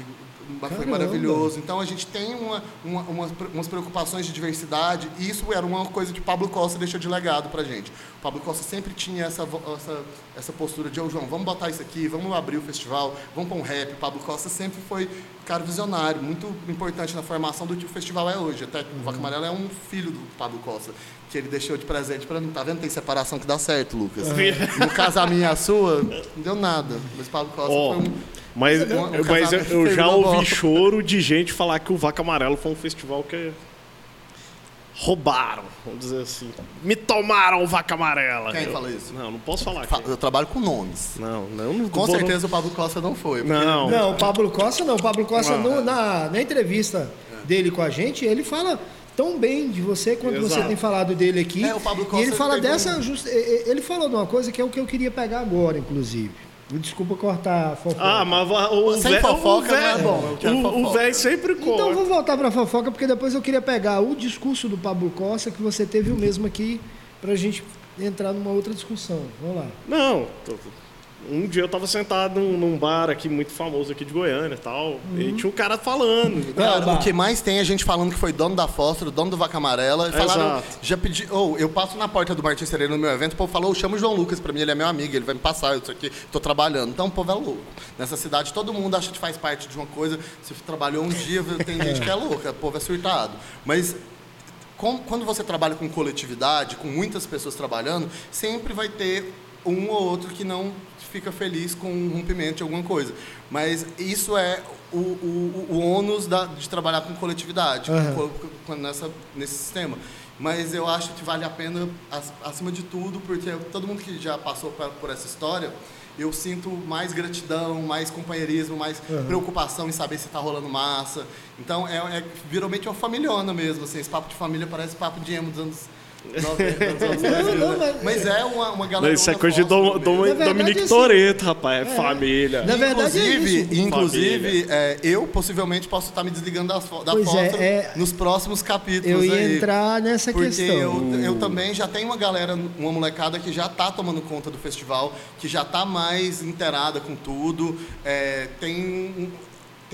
foi Caramba. maravilhoso. Então a gente tem uma, uma- umas, pre- umas preocupações de diversidade e isso era uma coisa que o Pablo Costa deixou de legado pra gente. O Pablo Costa sempre tinha essa, essa, essa postura de, ô João, vamos botar isso aqui, vamos abrir o festival, vamos pôr um rap. O Pablo Costa sempre foi cara visionário, muito importante na formação do que o festival é hoje. Até o Vaca Amarela é um filho do Pablo Costa, que ele deixou de presente pra mim. Tá vendo? Tem separação que dá certo, Lucas. No caso a minha e a sua, não deu nada. Mas o Pablo Costa Ó, foi um... mas, Um- um mas eu, eu já ouvi bola. choro de gente falar que o Vaca Amarelo foi um festival que roubaram, vamos dizer assim. Me tomaram o Vaca Amarela. Quem Eu- fala isso? Não, não posso falar. Fa-. Eu trabalho com nomes. Não, não, não Com certeza o Pablo Costa não foi. Não. Não, o Pablo Costa não. O Pablo Costa, Ah. no- na, na entrevista dele com a gente, ele fala tão bem de você quanto você Exato. tem falado dele aqui. É, o Pablo e Costa ele fala pegou dessa. just- e- e- Ele falou de uma coisa que é o que eu queria pegar agora, inclusive. Desculpa cortar a fofoca. Ah, mas o Sem vé- fofoca o não é bom, o- velho sempre Então corta. vou voltar pra fofoca, porque depois eu queria pegar o discurso do Pablo Costa que você teve o mesmo aqui pra gente entrar numa outra discussão. Vamos lá. Não, tô- um dia eu tava sentado num, num bar aqui muito famoso aqui de Goiânia e tal, e Uhum. tinha um cara falando. Cara, o que mais tem é gente falando que foi dono da Fósforo, dono do Vaca Amarela. E falaram, Exato. já pedi. Ou eu passo na porta do Martins Cereiro no meu evento, o povo falou, chama o João Lucas pra mim, ele é meu amigo, ele vai me passar, isso aqui, tô trabalhando. Então o povo é louco. Nessa cidade todo mundo acha que faz parte de uma coisa. Se trabalhou um dia, tem gente que é louca, o povo é surtado. Mas com- quando você trabalha com coletividade, com muitas pessoas trabalhando, sempre vai ter um ou outro que não fica feliz com um rompimento de alguma coisa. Mas isso é o, o, o ônus da- de trabalhar com coletividade, co- com- nessa, nesse sistema. Mas eu acho que vale a pena, ac- acima de tudo, porque todo mundo que já passou por, por essa história, eu sinto mais gratidão, mais companheirismo, mais preocupação em saber se está rolando massa. Então, é, é virou meio uma familhona mesmo. Assim, esse papo de família parece papo de emo dos anos 90, dos anos 2000, não, né? mas- Mas é uma, uma galera. Isso é coisa de Dom, Dom, verdade, Dominique assim, Toretto, rapaz, é, família. Na verdade, é inclusive, isso. inclusive é, eu possivelmente posso estar me desligando da, fo- da Pois é, foto é- nos próximos capítulos. Eu ia aí. entrar nessa Porque questão. eu, eu também já tenho uma galera, uma molecada que já tá tomando conta do festival, que já tá mais inteirada com tudo. É, tem um-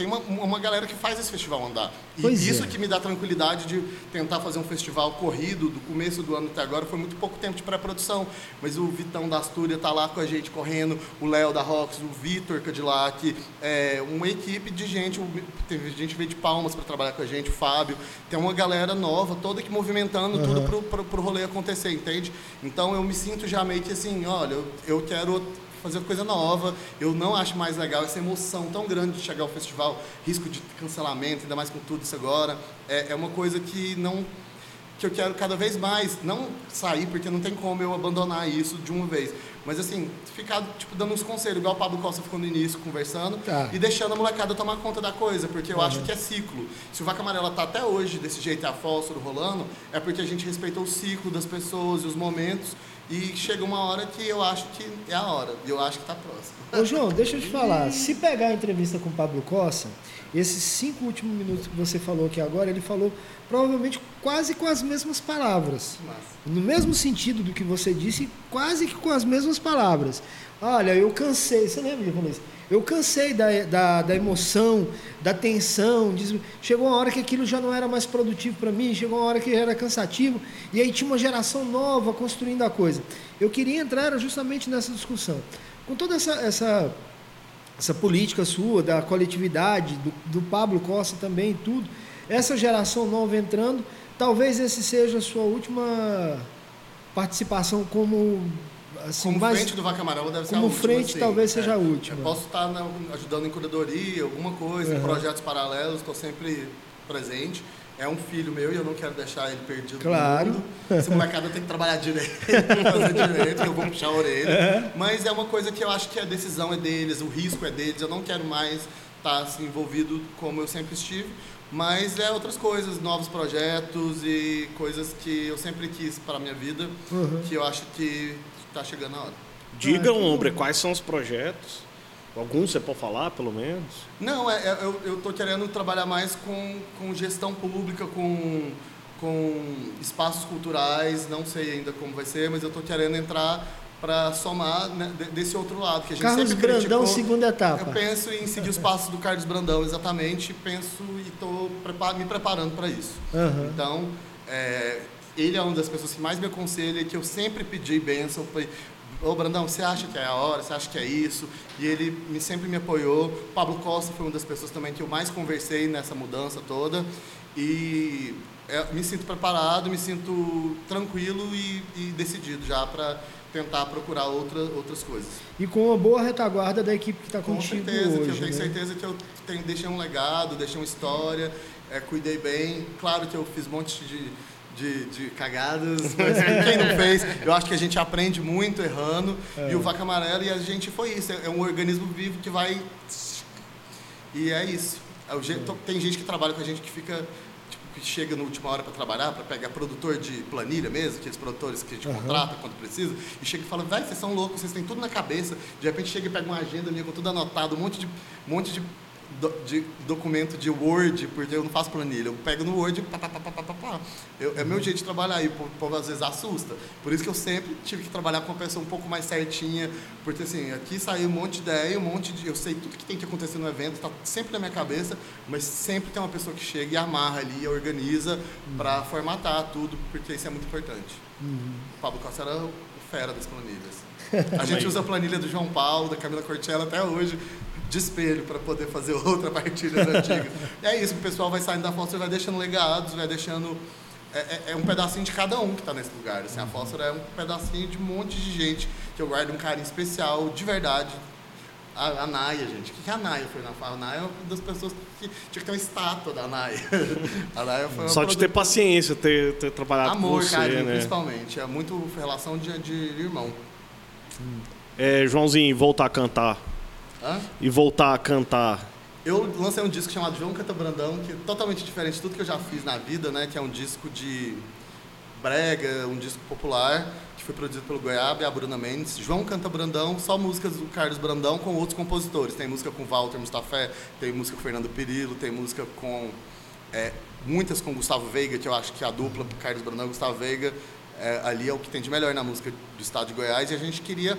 tem uma, uma galera que faz esse festival andar. E Pois isso é. que me dá tranquilidade de tentar fazer um festival corrido do começo do ano até agora. Foi muito pouco tempo de pré-produção. Mas o Vitão da Astúria tá lá com a gente correndo, o Léo da Rox, o Vitor Cadillac, é, uma equipe de gente. Teve gente que veio de Palmas para trabalhar com a gente, o Fábio. Tem uma galera nova, toda aqui movimentando tudo pro, pro, pro rolê acontecer, entende? Então eu me sinto já meio que assim, olha, eu, eu quero fazer coisa nova. Eu não acho mais legal essa emoção tão grande de chegar ao festival, risco de cancelamento, ainda mais com tudo isso agora. É, é uma coisa que não que eu quero cada vez mais não sair porque não tem como eu abandonar isso de uma vez, Mas assim, ficar tipo, dando uns conselhos, igual o Pablo Costa ficou no início conversando, Tá. e deixando a molecada tomar conta da coisa, porque eu acho que é ciclo. Se o Vaca Amarela tá até hoje desse jeito, e a fósforo rolando, é porque a gente respeitou o ciclo das pessoas e os momentos, e chega uma hora que eu acho que é a hora, e eu acho que tá próximo. Ô, João, deixa eu te falar. Se pegar a entrevista com o Pablo Costa, esses cinco últimos minutos que você falou aqui agora, ele falou provavelmente quase com as mesmas palavras. No mesmo sentido do que você disse, quase que com as mesmas palavras. Olha, eu cansei. Você lembra de falar isso? Eu cansei da, da, da emoção, da tensão. Chegou uma hora que aquilo já não era mais produtivo para mim, chegou uma hora que era cansativo. E aí tinha uma geração nova construindo a coisa. Eu queria entrar justamente nessa discussão. Com toda essa, essa, essa política sua, da coletividade, do, do Pablo Costa também, tudo, essa geração nova entrando, talvez esse seja a sua última participação como assim, Como mais- frente do Vaca Amarela deve ser como a última, frente talvez seja a última. Eu posso estar na- ajudando em curadoria, alguma coisa, em Uhum. projetos paralelos, estou sempre presente. É um filho meu e eu não quero deixar ele perdido Claro. no mundo. Esse molecada tem que trabalhar direito, fazer direito, que eu vou puxar a orelha. Mas é uma coisa que eu acho que a decisão é deles, o risco é deles. Eu não quero mais estar assim, envolvido como eu sempre estive. Mas é outras coisas, novos projetos e coisas que eu sempre quis para a minha vida, Uhum. que eu acho que está chegando a hora. Diga, Ah, Ombre, quais são os projetos? Alguns você pode falar, pelo menos? Não, é, é- eu, eu tô querendo trabalhar mais com, com gestão pública, com, com espaços culturais, não sei ainda como vai ser, mas eu tô querendo entrar para somar né, de- desse outro lado, que a gente Carlos sempre Brandão, criticou. segunda etapa. Eu penso em seguir os passos do Carlos Brandão, exatamente, penso e estou me preparando para isso. Aham. Então, é, ele é uma das pessoas que mais me aconselha, que eu sempre pedi bênção. Ô Brandão, você acha que é a hora? Você acha que é isso? E ele me, sempre me apoiou. Pablo Costa foi uma das pessoas também que eu mais conversei nessa mudança toda. E é, me sinto preparado, me sinto tranquilo e, e decidido já para tentar procurar outra, outras coisas. E com uma boa retaguarda da equipe que está Com contigo certeza, que eu hoje. tenho né? certeza que eu tenho, deixei um legado, deixei uma história, é, cuidei bem. Claro que eu fiz um monte de, de, de cagadas, mas quem não fez, eu acho que a gente aprende muito errando. É. E o Vaca Amarela e a gente foi isso, é um organismo vivo que vai. E é isso. É jeito- tem gente que trabalha com a gente que fica. tipo, que chega na última hora para trabalhar, para pegar produtor de planilha mesmo, aqueles produtores que a gente Aham. contrata quando precisa, e chega e fala, vai, vocês são loucos, vocês têm tudo na cabeça. De repente chega e pega uma agenda ali com tudo anotado, um monte de, um monte de, do- de documento de Word, porque eu não faço planilha. Eu pego no Word e pá, pá, pá, pá, pá, pá, pá. Eu- é meu jeito de trabalhar e o povo- às vezes assusta. Por isso que eu sempre tive que trabalhar com uma pessoa um pouco mais certinha, porque assim, aqui saiu um monte de ideia, um monte de. Eu sei tudo que tem que acontecer no evento, está sempre na minha cabeça, mas sempre tem uma pessoa que chega e amarra ali, organiza para formatar tudo, porque isso é muito importante. O Pablo Costa era o fera das planilhas. A gente usa a planilha do João Paulo, da Camila Cortella até hoje, de espelho, para poder fazer outra partilha antiga. E é isso, o pessoal vai saindo da Foster, vai deixando legados, vai deixando. É, é- é um pedacinho de cada um que está nesse lugar. Assim, a Foster é um pedacinho de um monte de gente que eu guardo um carinho especial, de verdade. A, a Naya, gente. O que, que a Naya foi na fala? A Naya é uma das pessoas que tinha que ter uma estátua da Naya. A Naya foi uma Só de ter paciência, ter, ter trabalhado com Amor, você, carinho, né? principalmente. É muito relação de, de irmão. É, Joãozinho, voltar a cantar. Hã? E voltar a cantar. Eu lancei um disco chamado João Canta Brandão, que é totalmente diferente de tudo que eu já fiz na vida, né? Que é um disco de brega, um disco popular, que foi produzido pelo Goiaba e a Bruna Mendes. João Canta Brandão, só músicas do Carlos Brandão com outros compositores. Tem música com Walter Mustafé, tem música com Fernando Perillo, tem música com... é, muitas com Gustavo Veiga, que eu acho que a dupla Carlos Brandão e Gustavo Veiga é, ali é o que tem de melhor na música do estado de Goiás. E a gente queria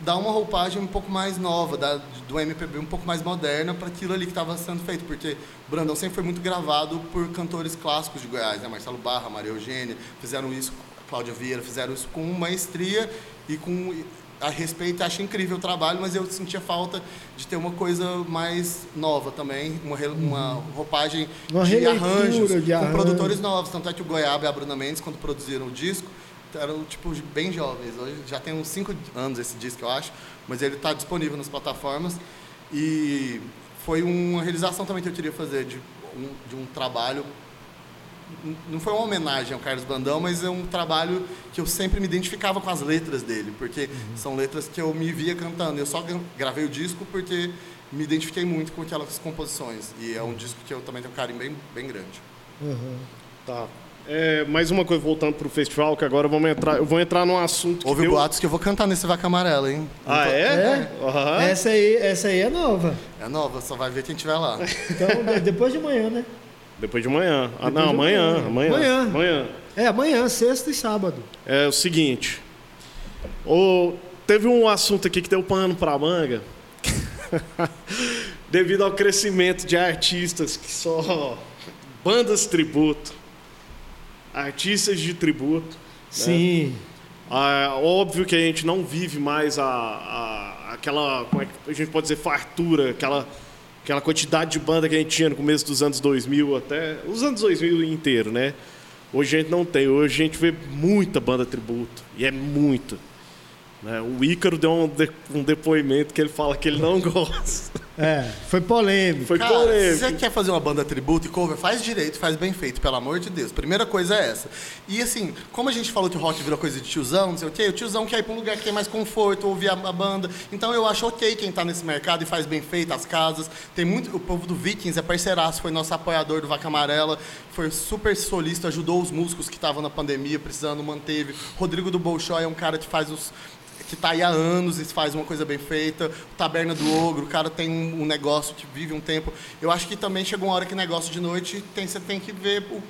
dar uma roupagem um pouco mais nova, da, do MPB um pouco mais moderna para aquilo ali que estava sendo feito, porque Brandão sempre foi muito gravado por cantores clássicos de Goiás, né? Marcelo Barra, Maria Eugênia, fizeram isso, Cláudia Vieira, fizeram isso com maestria e com a respeito, acho incrível o trabalho, mas eu sentia falta de ter uma coisa mais nova também, uma, uma roupagem Uma de arranjos, de com arranjo. produtores novos, tanto é que o Goiaba e a Bruna Mendes, quando produziram o disco, eram tipo bem jovens. Hoje já tem uns 5 anos esse disco, eu acho, mas ele está disponível nas plataformas e foi uma realização também que eu queria fazer de um, de um trabalho não foi uma homenagem ao Carlos Brandão, mas é um trabalho que eu sempre me identificava com as letras dele, porque uhum. são letras que eu me via cantando. Eu só gravei o disco porque me identifiquei muito com aquelas composições. E é um disco que eu também tenho um carinho bem, bem grande. Uhum. Tá. É, mais uma coisa voltando para o festival, que agora vamos entrar, eu vou entrar num assunto. Houve deu... boatos que eu vou cantar nesse Vaca Amarela, hein? Ah, tô... é? é? Uhum. Essa, aí, essa aí é nova. É nova, só vai ver quem estiver lá. Então, depois de manhã, né? Depois de manhã. Ah, não, amanhã, amanhã. Amanhã. Amanhã. É, amanhã, sexta e sábado. É o seguinte. O, teve um assunto aqui que deu pano para manga. Devido ao crescimento de artistas que só bandas tributo, artistas de tributo. Né? Sim. Né? Ah, óbvio que a gente não vive mais a, a, aquela, como é que a gente pode dizer, fartura, aquela, aquela quantidade de banda que a gente tinha no começo dos anos 2000 até os anos 2000 inteiro, né? Hoje a gente não tem, hoje a gente vê muita banda tributo, e é muita. Né? O Ícaro deu um, de, um, depoimento que ele fala que ele não gosta. É, foi polêmico. Foi Cara, polêmico. Se você quer fazer uma banda tributo e cover, faz direito, faz bem feito, pelo amor de Deus. Primeira coisa é essa. E assim, como a gente falou que o rock virou coisa de tiozão, não sei o quê, o tiozão quer ir pra um lugar que tem mais conforto, ouvir a, a banda. Então eu acho ok quem tá nesse mercado e faz bem feito, as casas. Tem muito. O povo do Vikings é parceiraço, foi nosso apoiador do Vaca Amarela, foi super solista, ajudou os músicos que estavam na pandemia, precisando, manteve. Rodrigo do Bolshoi é um cara que faz os que está aí há anos e faz uma coisa bem feita. O Taberna do Ogro, o cara tem um, negócio que vive um tempo. Eu acho que também chegou uma hora que negócio de noite tem, você tem que ver o,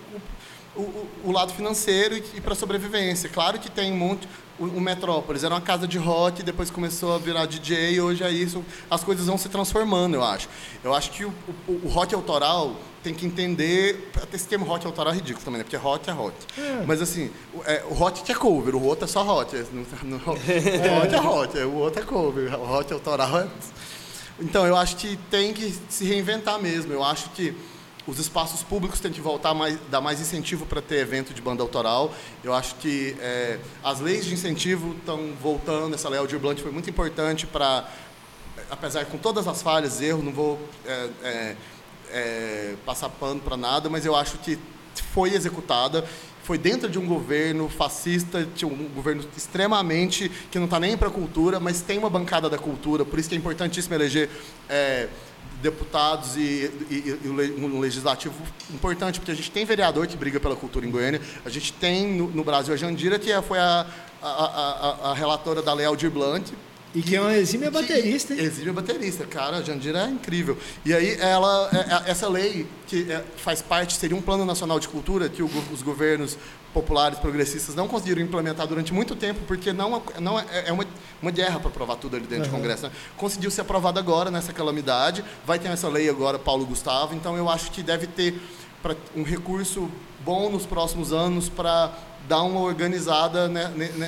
o, o, o lado financeiro e, e para sobrevivência. Claro que tem um monte. O, o Metrópolis era uma casa de rock, depois começou a virar DJ, e hoje é isso. As coisas vão se transformando, eu acho. Eu acho que o, o rock autoral tem que entender. Esse termo hot autoral é ridículo também, né? Porque hot é hot. É. Mas assim, o, é, o hot que é cover, o outro é só no, o hot é hot, o outro é cover. O hot autoral é. Então, eu acho que tem que se reinventar mesmo. Eu acho que os espaços públicos têm que voltar mais, dar mais incentivo para ter evento de banda autoral. Eu acho que é, as leis de incentivo estão voltando. Essa lei Aldir Blunt foi muito importante para, apesar com todas as falhas, erros, não vou é, é, é, passar pano para nada, mas eu acho que foi executada. Foi dentro de um governo fascista, um governo extremamente que não está nem para a cultura, mas tem uma bancada da cultura, por isso que é importantíssimo eleger é, deputados e, e, e, um legislativo importante, porque a gente tem vereador que briga pela cultura em Goiânia, a gente tem no, no Brasil a Jandira, que é, foi a, a, a, a relatora da Lei Aldir Blanc, e que é uma exímia baterista, hein? Exímia baterista, cara, a Jandira é incrível. E aí, ela, é, é, essa lei, que faz parte, seria um plano nacional de cultura, que os governos populares, progressistas, não conseguiram implementar durante muito tempo, porque não, não é, é uma, uma guerra para aprovar tudo ali dentro uhum. do Congresso. Né? Conseguiu ser aprovado agora, nessa calamidade, vai ter essa lei agora, Paulo Gustavo, então eu acho que deve ter um recurso bom nos próximos anos para dar uma organizada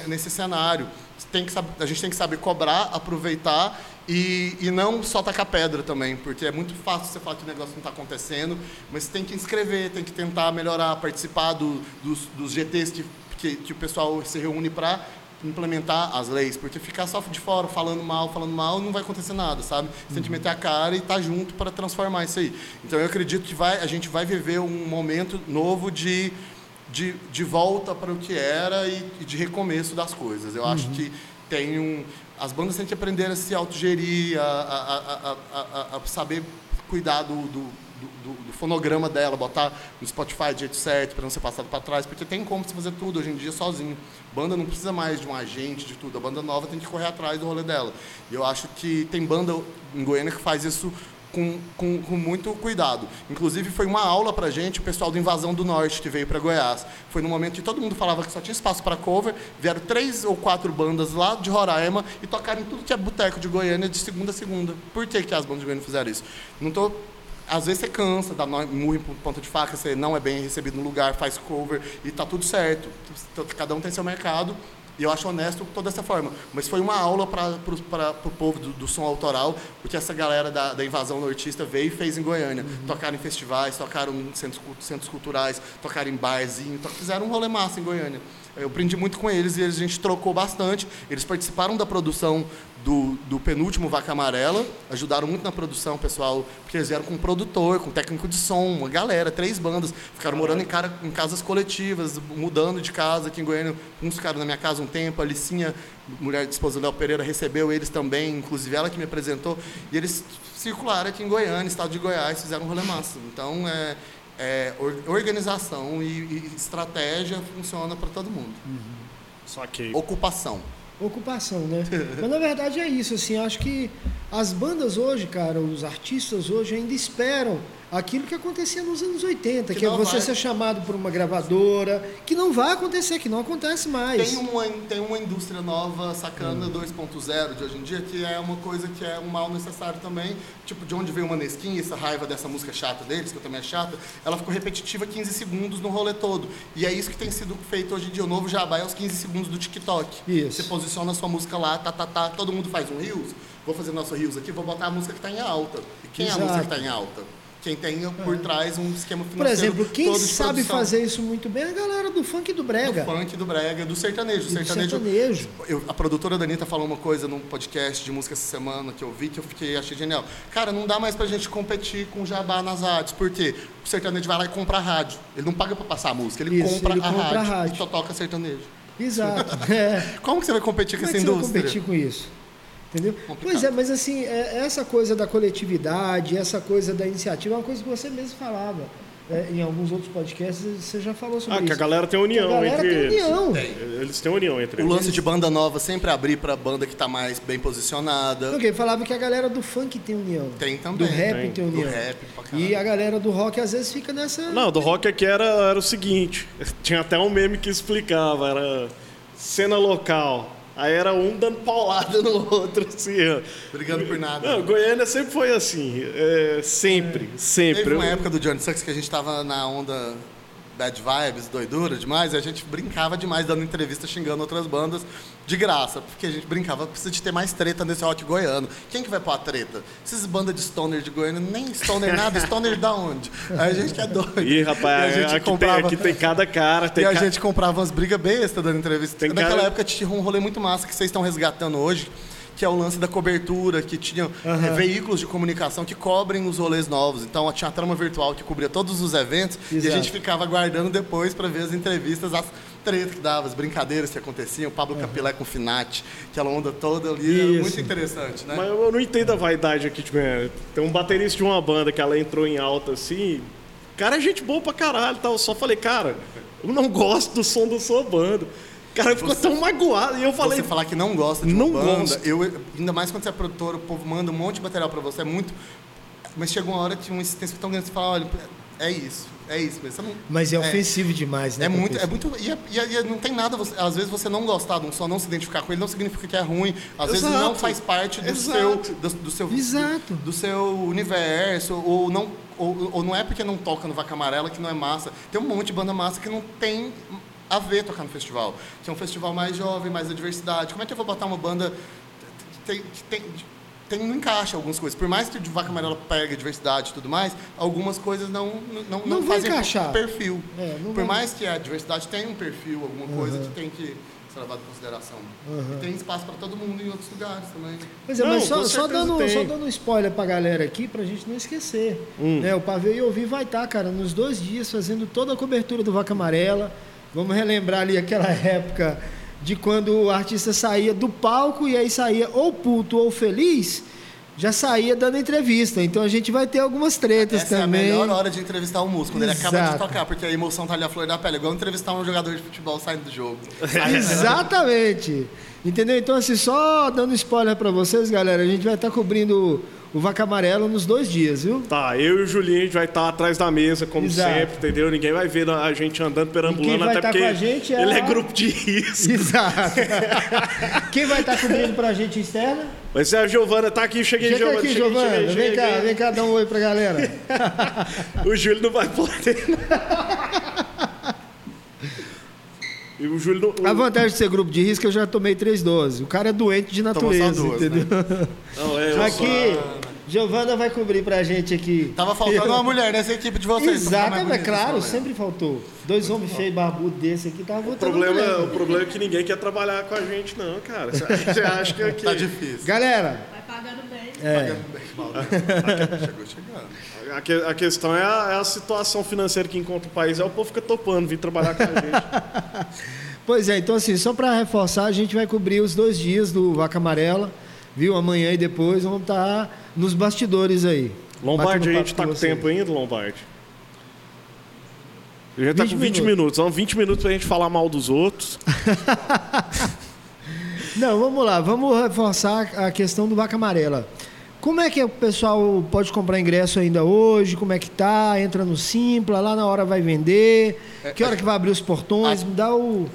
nesse cenário tem que a gente tem que saber cobrar, aproveitar e, e não só tacar pedra também, porque é muito fácil você falar que o negócio não está acontecendo, mas tem que inscrever, tem que tentar melhorar, participar do, dos, dos GTs que, que, que o pessoal se reúne para implementar as leis, porque ficar só de fora falando mal, falando mal, não vai acontecer nada, sabe? Você tem que meter a cara e estar tá junto para transformar isso aí. Então eu acredito que vai, a gente vai viver um momento novo de de, de volta para o que era e, e, de recomeço das coisas. Eu uhum. acho que tem um. As bandas têm que aprender a se autogerir, a, a, a, a saber cuidar do, do, do, do, fonograma dela, botar no Spotify de jeito certo, para não ser passado para trás, porque tem como você fazer tudo hoje em dia sozinho. Banda não precisa mais de um agente, de tudo. A banda nova tem que correr atrás do rolê dela. E eu acho que tem banda em Goiânia que faz isso com, com, com, muito cuidado. Inclusive, foi uma aula para gente, o pessoal do Invasão do Norte, que veio para Goiás. Foi no momento que todo mundo falava que só tinha espaço para cover, vieram três ou quatro bandas lá de Roraima e tocaram em tudo que é boteco de Goiânia de segunda a segunda. Por que, que as bandas de Goiânia fizeram isso? Não tô às vezes você cansa, dá murro em ponta de faca, você não é bem recebido no lugar, faz cover e tá tudo certo. Cada um tem seu mercado e eu acho honesto toda essa forma. Mas foi uma aula para o povo do, do, som autoral, porque essa galera da, da, invasão nortista veio e fez em Goiânia. Uhum. Tocaram em festivais, tocaram em centros, centros culturais, tocaram em barzinho, to, fizeram um rolê massa em Goiânia. Eu aprendi muito com eles e a gente trocou bastante. Eles participaram da produção do, do penúltimo Vaca Amarela, ajudaram muito na produção, pessoal, porque eles vieram com um produtor, com um técnico de som, uma galera, três bandas, ficaram morando em, cara, em casas coletivas, mudando de casa aqui em Goiânia, uns ficaram na minha casa um tempo, a Licinha, mulher de esposa do Léo Pereira, recebeu eles também, inclusive ela que me apresentou, e eles circularam aqui em Goiânia, estado de Goiás, fizeram um rolê massa. Então, é, é, organização e, e, estratégia funciona para todo mundo. Uhum. Só que ocupação. Ocupação, né? Mas na verdade é isso, assim, acho que as bandas hoje, cara, os artistas hoje ainda esperam aquilo que acontecia nos anos 80, que, que é você vai. ser chamado por uma gravadora, que não vai acontecer, que não acontece mais. Tem uma, tem uma indústria nova, sacana hum. 2.0 de hoje em dia, que é uma coisa que é um mal necessário também. Tipo, de onde veio o Maneskin, essa raiva dessa música chata deles, que eu também é chata, ela ficou repetitiva 15 segundos no rolê todo. E é isso que tem sido feito hoje em dia. O novo jabá é os 15 segundos do TikTok. Isso. Você posiciona a sua música lá, tá, tá, tá, todo mundo faz um Reels. Vou fazer nosso Reels aqui, vou botar a música que está em alta. E quem Exato. é a música que está em alta? Quem tem por é. trás um esquema financeiro. Por exemplo, quem sabe fazer isso muito bem é a galera do funk e do brega. Do funk, do brega, do sertanejo. Do sertanejo, sertanejo. Eu, a produtora Danita falou uma coisa num podcast de música essa semana que eu vi que eu fiquei achei genial. Cara, não dá mais pra gente competir com jabá nas rádios. Por quê? O sertanejo vai lá e compra a rádio. Ele não paga pra passar a música, ele, isso, compra, ele a compra, a rádio, e só toca sertanejo. Exato. É. Como que você vai competir Como com é essa indústria? Você vai competir com isso? Entendeu? Complicado. Pois é, mas assim, é, essa coisa da coletividade, essa coisa da iniciativa, é uma coisa que você mesmo falava. É, em alguns outros podcasts você já falou sobre ah, isso. que a galera tem união a galera entre tem eles. União. Eles têm união entre o eles. O lance de banda nova sempre abrir para banda que está mais bem posicionada. Ok, falava que a galera do funk tem união. Tem também. Do rap tem, tem união. Do rap, e a galera do rock às vezes fica nessa. Não, do rock aqui era, era o seguinte: tinha até um meme que explicava, era cena local Aí era um dando paulada no outro, assim, ó. Brigando por nada. Não, Goiânia sempre foi assim. É, sempre, é. sempre. Teve uma época do Johnny Sucks que a gente tava na onda bad vibes, doidura demais, e a gente brincava demais dando entrevista xingando outras bandas de graça, porque a gente brincava, precisa de ter mais treta nesse rock goiano. Quem que vai pôr a treta? Essas bandas de stoner de Goiânia, nem stoner nada, stoner da onde? Aí a gente que é doido. Ih, rapaz, a gente aqui, comprava... tem, aqui tem cada cara. Tem e a ca... gente comprava umas brigas bestas dando entrevista. Tem Naquela cara... época tinha um rolê muito massa que vocês estão resgatando hoje, que é o lance da cobertura, que tinha uhum. é, veículos de comunicação que cobrem os rolês novos. Então tinha a trama virtual que cobria todos os eventos Exato. e a gente ficava aguardando depois para ver as entrevistas, as tretas que dava, as brincadeiras que aconteciam, o Pablo uhum. Capilé com o Finati, aquela onda toda ali, muito interessante, né? Mas eu não entendo a vaidade aqui, tipo, é, tem um baterista de uma banda que ela entrou em alta assim, cara é gente boa pra caralho, tal. eu só falei, cara, eu não gosto do som da sua banda cara ficou você, tão magoado. E eu falei. Você falar que não gosta de não banda, gosto. Eu, ainda mais quando você é produtor, o povo manda um monte de material pra você, é muito. Mas chega uma hora que uma insistência tão grande, você fala, olha, é isso. É isso mesmo. Mas é, é ofensivo demais, né? É muito, é muito. E, é, e, é, e, não tem nada. Você, às vezes você não gostar de um som, não se identificar com ele, não significa que é ruim. Às Exato. vezes não faz parte do Exato. seu. Do, do seu Exato. Do, do, seu universo. Ou não, ou, ou não é porque não toca no Vaca Amarela que não é massa. Tem um monte de banda massa que não tem a ver tocar no festival. Que é um festival mais jovem, mais da diversidade. Como é que eu vou botar uma banda que tem, tem, tem, não encaixa algumas coisas. Por mais que o Vaca Amarela pegue diversidade e tudo mais, algumas coisas não, não, não, não fazem encaixar. perfil. É, Por vai... mais que a diversidade tenha um perfil, alguma uhum. coisa que tem que ser levado em consideração. Uhum. E tem espaço para todo mundo em outros lugares também. Pois é, não, mas só, só, dando, só dando um spoiler para a galera aqui, para a gente não esquecer. Hum. Né, o Pavê e Ouvir vai estar, tá, cara, nos dois dias fazendo toda a cobertura do Vaca Amarela. Vamos relembrar ali aquela época de quando o artista saía do palco e aí saía ou puto ou feliz, já saía dando entrevista. Então a gente vai ter algumas tretas Essa também. É a melhor hora de entrevistar o músico, quando ele acaba de tocar, porque a emoção tá ali a flor da pele, é igual entrevistar um jogador de futebol saindo do jogo. Exatamente. Entendeu? Então, assim, só dando spoiler para vocês, galera, a gente vai estar tá cobrindo o Vaca Amarela nos dois dias, viu? Tá, eu e o Julinho a gente vai estar tá atrás da mesa, como Exato. sempre, entendeu? Ninguém vai ver a gente andando perambulando, até tá porque é ele a... é grupo de risco. Exato. quem vai estar tá cobrindo pra gente externa? Vai ser a Giovana, tá aqui, cheguei, Chega Giovana. Aqui, cheguei, Giovana. Cheguei, vem cá, vem cá dar um oi pra galera. o Júlio não vai poder. E o Júlio não. A vantagem de ser grupo de risco, eu já tomei três doses. O cara é doente de natureza, duas, entendeu? Né? Não, é, Aqui, Giovana vai cobrir pra gente aqui. Tava faltando uma mulher nessa equipe de vocês. pra ficar Exato, é claro, sempre faltou. Dois homens feios, barbudos desse aqui, tava O voltando. problema, mulher. o problema é que ninguém quer trabalhar com a gente, não, cara. Você acha que aqui. Tá difícil. Galera, Vai pagando bem. é, Chegou chegando. A, que- a questão é a, é a situação financeira que encontra o país. É o povo fica topando vir trabalhar com a gente. pois é, então assim, só pra reforçar, a gente vai cobrir os dois dias do Vaca Amarela, viu? Amanhã e depois vamos estar nos bastidores aí. Lombardi, a gente papo tá com tempo ainda, Lombardi? A gente tá 20 com 20 minutos. minutos. São 20 minutos pra gente falar mal dos outros. Não, vamos lá, vamos reforçar a questão do Vaca Amarela. Como é que o pessoal pode comprar ingresso ainda hoje? Como é que tá? Entra no Simpla, lá na hora vai vender. Que hora que vai abrir os portões? Me dá o.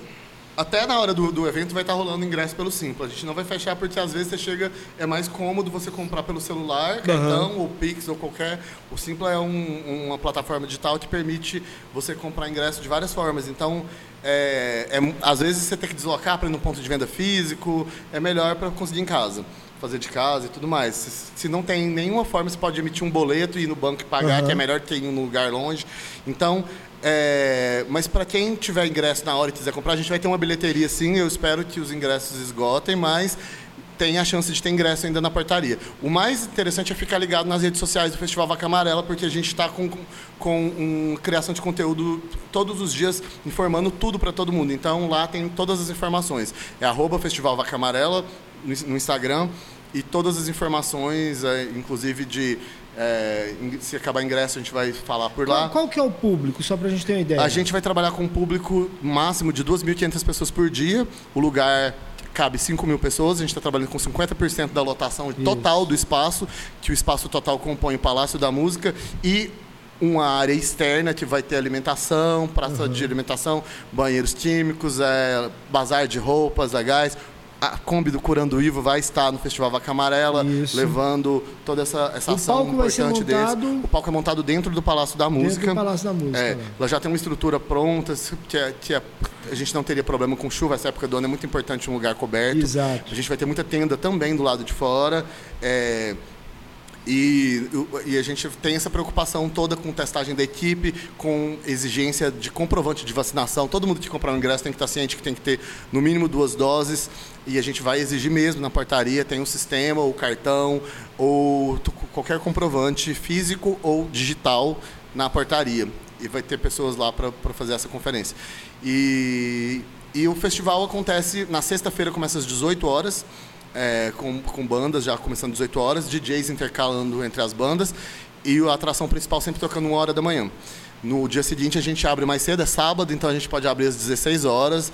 Até na hora do, do evento vai estar rolando ingresso pelo Simpla. A gente não vai fechar porque às vezes você chega, é mais cômodo você comprar pelo celular, cartão ou Pix ou qualquer. O Simpla é um- uma plataforma digital que permite você comprar ingresso de várias formas. Então, é, é às vezes você tem que deslocar para ir no ponto de venda físico, é melhor para conseguir em casa. Fazer de casa e tudo mais. Se, se não tem nenhuma forma, você pode emitir um boleto e ir no banco e pagar, Aham. que é melhor que ir em um lugar longe. Então, é, mas para quem tiver ingresso na hora e quiser comprar, a gente vai ter uma bilheteria sim. Eu espero que os ingressos esgotem, mas tem a chance de ter ingresso ainda na portaria. O mais interessante é ficar ligado nas redes sociais do Festival Vaca Amarela, porque a gente está com, com criação de conteúdo todos os dias, informando tudo para todo mundo. Então lá tem todas as informações. É arroba Festival Vaca Amarela no, no Instagram e todas as informações, é, inclusive de é, se acabar ingresso, a gente vai falar por lá. Qual, que é o público, só pra gente ter uma ideia? A gente vai trabalhar com um público máximo de 2.500 pessoas por dia. O lugar cabe 5 mil pessoas. A gente está trabalhando com 50% da lotação total do espaço, que o espaço total compõe o Palácio da Música e uma área externa que vai ter alimentação, praça de alimentação, banheiros químicos, é, bazar de roupas, a gás. A Kombi do Curando Ivo vai estar no Festival Vaca Amarela, Isso. levando toda essa, essa O ação importante deles. montado- O palco é montado dentro do Palácio da Dentro Música. do Palácio da Música. É, né? ela já tem uma estrutura pronta, que, é, que é- a gente não teria problema com chuva. Essa época do ano é muito importante um lugar coberto. Exato. A gente vai ter muita tenda também do lado de fora. é, e, o- e a gente tem essa preocupação toda com testagem da equipe, com exigência de comprovante de vacinação. Todo mundo que comprar um ingresso tem que estar ciente que tem que ter no mínimo duas doses. E a gente vai exigir mesmo na portaria, tem um sistema, ou cartão, ou qualquer comprovante físico ou digital na portaria. E vai ter pessoas lá para fazer essa conferência. E, e o festival acontece na sexta-feira, começa às 18 horas é, com, com bandas já começando às 18 horas, DJs intercalando entre as bandas e a atração principal sempre tocando uma hora da manhã. No dia seguinte a gente abre mais cedo, é sábado, então a gente pode abrir às 16 horas.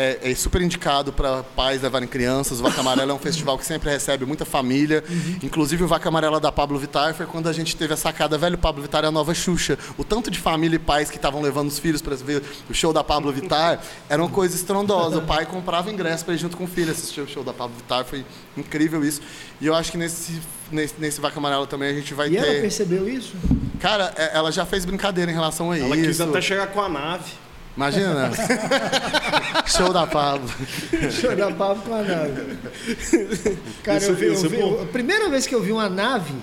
É, é super indicado para pais levarem crianças. O Vaca Amarela é um festival que sempre recebe muita família. Inclusive, o Vaca Amarela da Pablo Vittar foi quando a gente teve a sacada, velho, Pablo Vittar é a nova Xuxa. O tanto de família e pais que estavam levando os filhos para ver o show da Pablo Vittar era uma coisa estrondosa. O pai comprava ingresso para ir junto com o filho assistir o show da Pablo Vittar. Foi incrível isso. E eu acho que nesse, nesse, nesse Vaca Amarela também a gente vai E ela ter. percebeu isso? Cara, é- ela já fez brincadeira em relação a Ela isso. quis até chegar com a nave. Imagina. show da Pablo. Show da Pablo com a nave. Cara, Isso- eu vi, eu é vi- a primeira vez que eu vi uma nave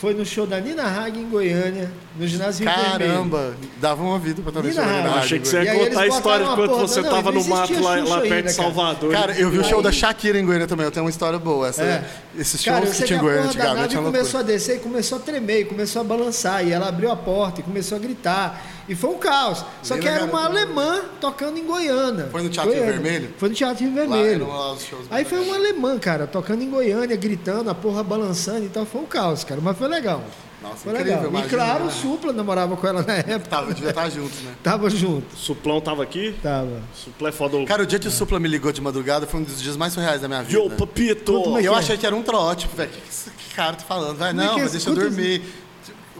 foi no show da Nina Hagen em Goiânia, no ginásio Rio Vermelho. Caramba, dava uma vida pra Hagen. rádio. Achei que você ia contar a história de quando você não, tava não no mato lá, lá perto ainda, de. Salvador. Cara, eu vi o show da Shakira em Goiânia também, eu tenho uma história boa. Essa, É. Esses shows que tinha em Goiânia nave antigamente é uma começou a descer e começou a tremer, e começou a balançar. E ela abriu a porta e começou a gritar. E foi um caos. Só Nem que era uma garota. alemã tocando em Goiânia. Foi no Teatro Rio. Vermelho? Foi no Teatro Rio Vermelho. lá Aí foi uma alemã, cara, tocando em Goiânia, gritando, a porra balançando e tal. Foi um caos, cara. Mas foi legal. Nossa, foi incrível, legal. E imagina, claro, né? o Supla namorava com ela na época. Tava, devia estar juntos, né? Tava junto. Suplão tava aqui? Tava. Suplé foda. Cara, o dia que o Supla me ligou de madrugada foi um dos dias mais surreais da minha vida. Yo, papito! E eu que é? achei que era um trote, tipo, velho, o que, que cara tá falando? Vai, é não, é mas deixa eu dormir.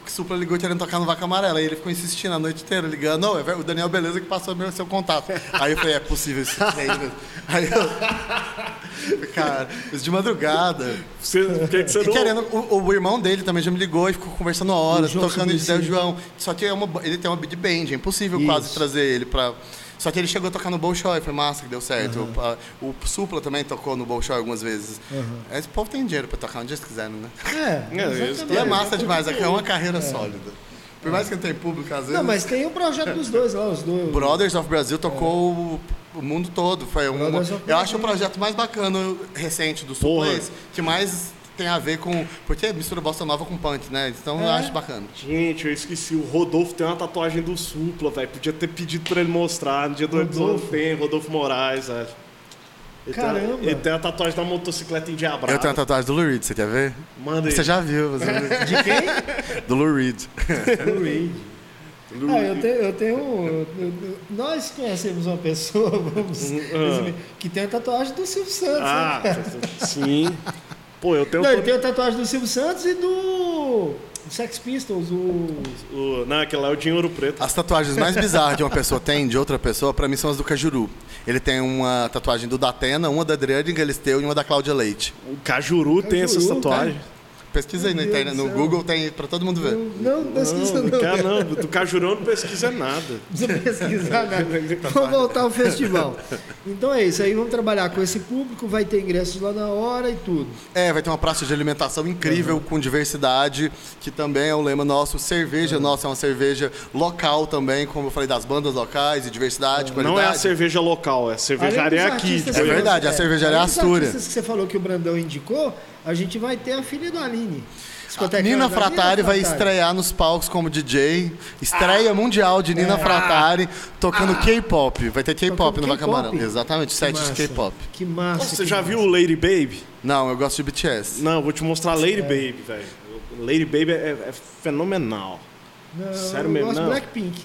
O Supla ligou querendo tocar no Vaca Amarela. Aí ele ficou insistindo a noite inteira, ligando. Não, é o Daniel Beleza que passou meu seu contato. Aí eu falei, é possível isso. é mesmo. Aí eu. Cara, isso de madrugada. Você, que, que você E não... querendo, o, o irmão dele também já me ligou e ficou conversando horas, tocando ideia, o João. Só que é uma, ele tem uma big band, é impossível Isso. quase trazer ele pra. Só que ele chegou a tocar no Bolshoi, foi massa que deu certo. O, a- o Supla também tocou no Bolshoi algumas vezes. Esse povo tem dinheiro pra tocar onde eles quiserem, né? É, É, exatamente. E é massa demais, é uma carreira sólida. Por mais que não tenha público, às vezes. Não, mas tem o projeto dos dois lá, os dois. Brothers of Brasil tocou o, o mundo todo. Foi um, eu acho o projeto mais bacana recente do. Supla, esse, que mais tem a ver com. Porque mistura bossa nova com punk, né? Então eu É. acho bacana. Gente, eu esqueci. O Rodolfo tem uma tatuagem do Supla, velho. Podia ter pedido pra ele mostrar. No dia do episódio Rodolfo? tem, Rodolfo Moraes, velho. Ele tem a- Caramba. ele tem a tatuagem da motocicleta endiabrada. Eu tenho a tatuagem do Lou Reed, você quer ver? Manda aí. Você já viu, você De quem? do Lou Reed. Do Reed. Ah, eu tenho, eu tenho um- eu- eu- nós conhecemos uma pessoa, vamos resumir, que tem a tatuagem do Silvio Santos. Ah, né? sim. Pô, eu tenho. Não, tem a tatuagem do Silvio Santos e do Sex Pistols, o. o- Não, aquele lá é o Dinheiro Preto. As tatuagens mais bizarras que uma pessoa tem de outra pessoa, pra mim, são as do Cajuru. Ele tem uma tatuagem do Datena, uma da Adriane Galisteu e uma da Cláudia Leite. O Cajuru tem essas Cajuru, tatuagens. Pesquisa aí na internet, no. Google, tem pra todo mundo ver. Não, não pesquisa não. Não, cara. não, do Cajuru eu não pesquisa nada. Não precisa pesquisar nada. Vamos voltar ao festival. Então é isso aí, vamos trabalhar com esse público, vai ter ingressos lá na hora e tudo. É, vai ter uma praça de alimentação incrível, com diversidade, que também é um lema nosso. Cerveja nossa é uma cerveja local também, como eu falei, das bandas locais e diversidade, qualidade. Não é a cerveja local, é a cervejaria aqui. artistas É verdade, você- a cervejaria dos Astúria. que você falou que o Brandão indicou, a gente vai ter a filha do Aline. Discoteca Nina Fratari vai Fratari. estrear nos palcos como DJ. Estreia mundial de Nina Fratari tocando K-pop. Vai ter K-pop no Vacamarão. Exatamente, set de. K-pop. Que massa. Você que já massa. viu o Lady Baby? Não, eu gosto de BTS. Não, eu vou te mostrar Lady Baby, velho. Lady Baby é, é fenomenal. Não, Sério eu mesmo, gosto não. de Blackpink.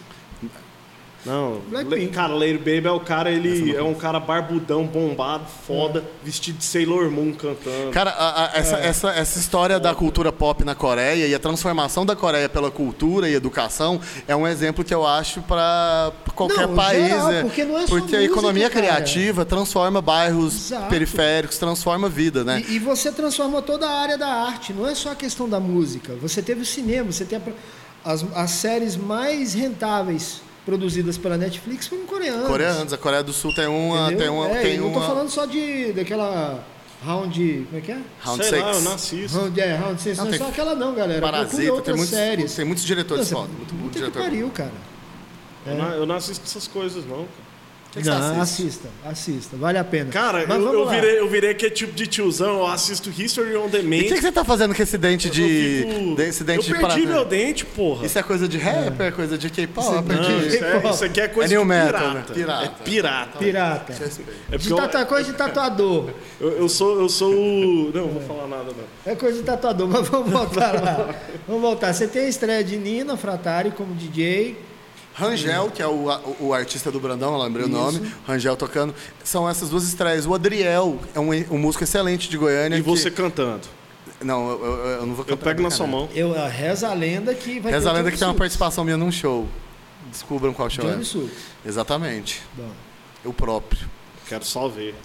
Não, Blackpink. Cara, Lady Baby é o cara, ele é um cara barbudão, bombado, foda, vestido de Sailor Moon cantando. Cara, a- a- essa, essa, essa história da cultura pop na Coreia e a transformação da Coreia pela cultura e educação é um exemplo que eu acho para qualquer Não, país. geral, é. porque não é só Porque a música, economia cara. criativa transforma bairros Exato. periféricos, transforma a vida, né? E, e você transforma toda a área da arte, não é só a questão da música. Você teve o cinema, você tem a as, as séries mais rentáveis produzidas pela Netflix foram coreanas. Coreanos, a Coreia do Sul tem uma. entendeu? Tem uma, é, tem eu não tô uma falando só de daquela round. Como é que é? Round Sei lá, eu Six. não assisto. Round, é, round six, Não, não, é só aquela não, galera. Parasita, tem outras muitos, séries. tem muitos diretores foda. Muito bom puta que diretor. pariu, cara. Eu, não, eu não assisto essas coisas, não. cara. Que não, assista, assista, vale a pena. Cara, Mas eu, vamos eu lá. virei, eu virei que tipo de tiozão, eu assisto History on E o que, Demand. que você tá fazendo com esse dente de. eu fico- Desse dente eu de perdi meu dente, porra. Isso é coisa de rap, é coisa de K-pop? Isso é- é isso, é, isso aqui é coisa É new de metal, pirata. né? Pirata. É pirata. Pirata. É De coisa de tatuador. eu, eu sou, eu sou o... Não, não vou falar nada, não. É coisa de tatuador, mas vamos voltar lá. Vamos voltar. Você tem a estreia de Nina Fratari como DJ. Rangel, que é o, o, o artista do Brandão, eu lembrei o nome. Rangel tocando. São essas duas estreias. O Adriel é um, um músico excelente de Goiânia. E que- você cantando. Não, eu, eu- eu não vou Eu cantar. pego na sua mão. Eu, a reza a lenda que vai Reza a lenda que tem uma participação minha num show. Descubram qual show Johnny é. Sulks. Exatamente. Bom. Eu próprio. Quero só ver.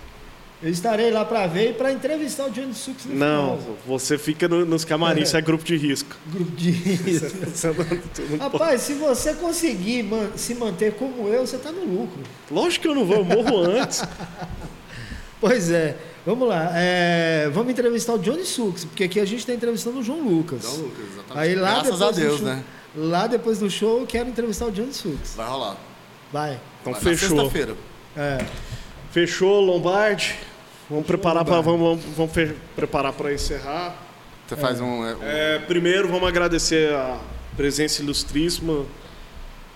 Eu estarei lá para ver e para entrevistar o Johnny no Não, final. você fica no- nos camarins, isso é grupo de risco. Grupo de risco. Rapaz, se você conseguir man- se manter como eu, você está no lucro. Lógico que eu não vou, eu morro antes. Pois é. Vamos lá. é, vamos entrevistar o Johnny Sulks, porque aqui a gente está entrevistando o João Lucas. Então, Lucas, exatamente. Aí lá Graças depois a do Deus, show- né? Lá depois do show eu quero entrevistar o Johnny Sulks. Vai rolar. Vai. Então Vai, fechou. Sexta-feira. É. Fechou, Lombardi. Vamos preparar para vamos, vamos, vamos preparar para encerrar. Você faz um. é, um- É, primeiro, vamos agradecer a presença ilustríssima.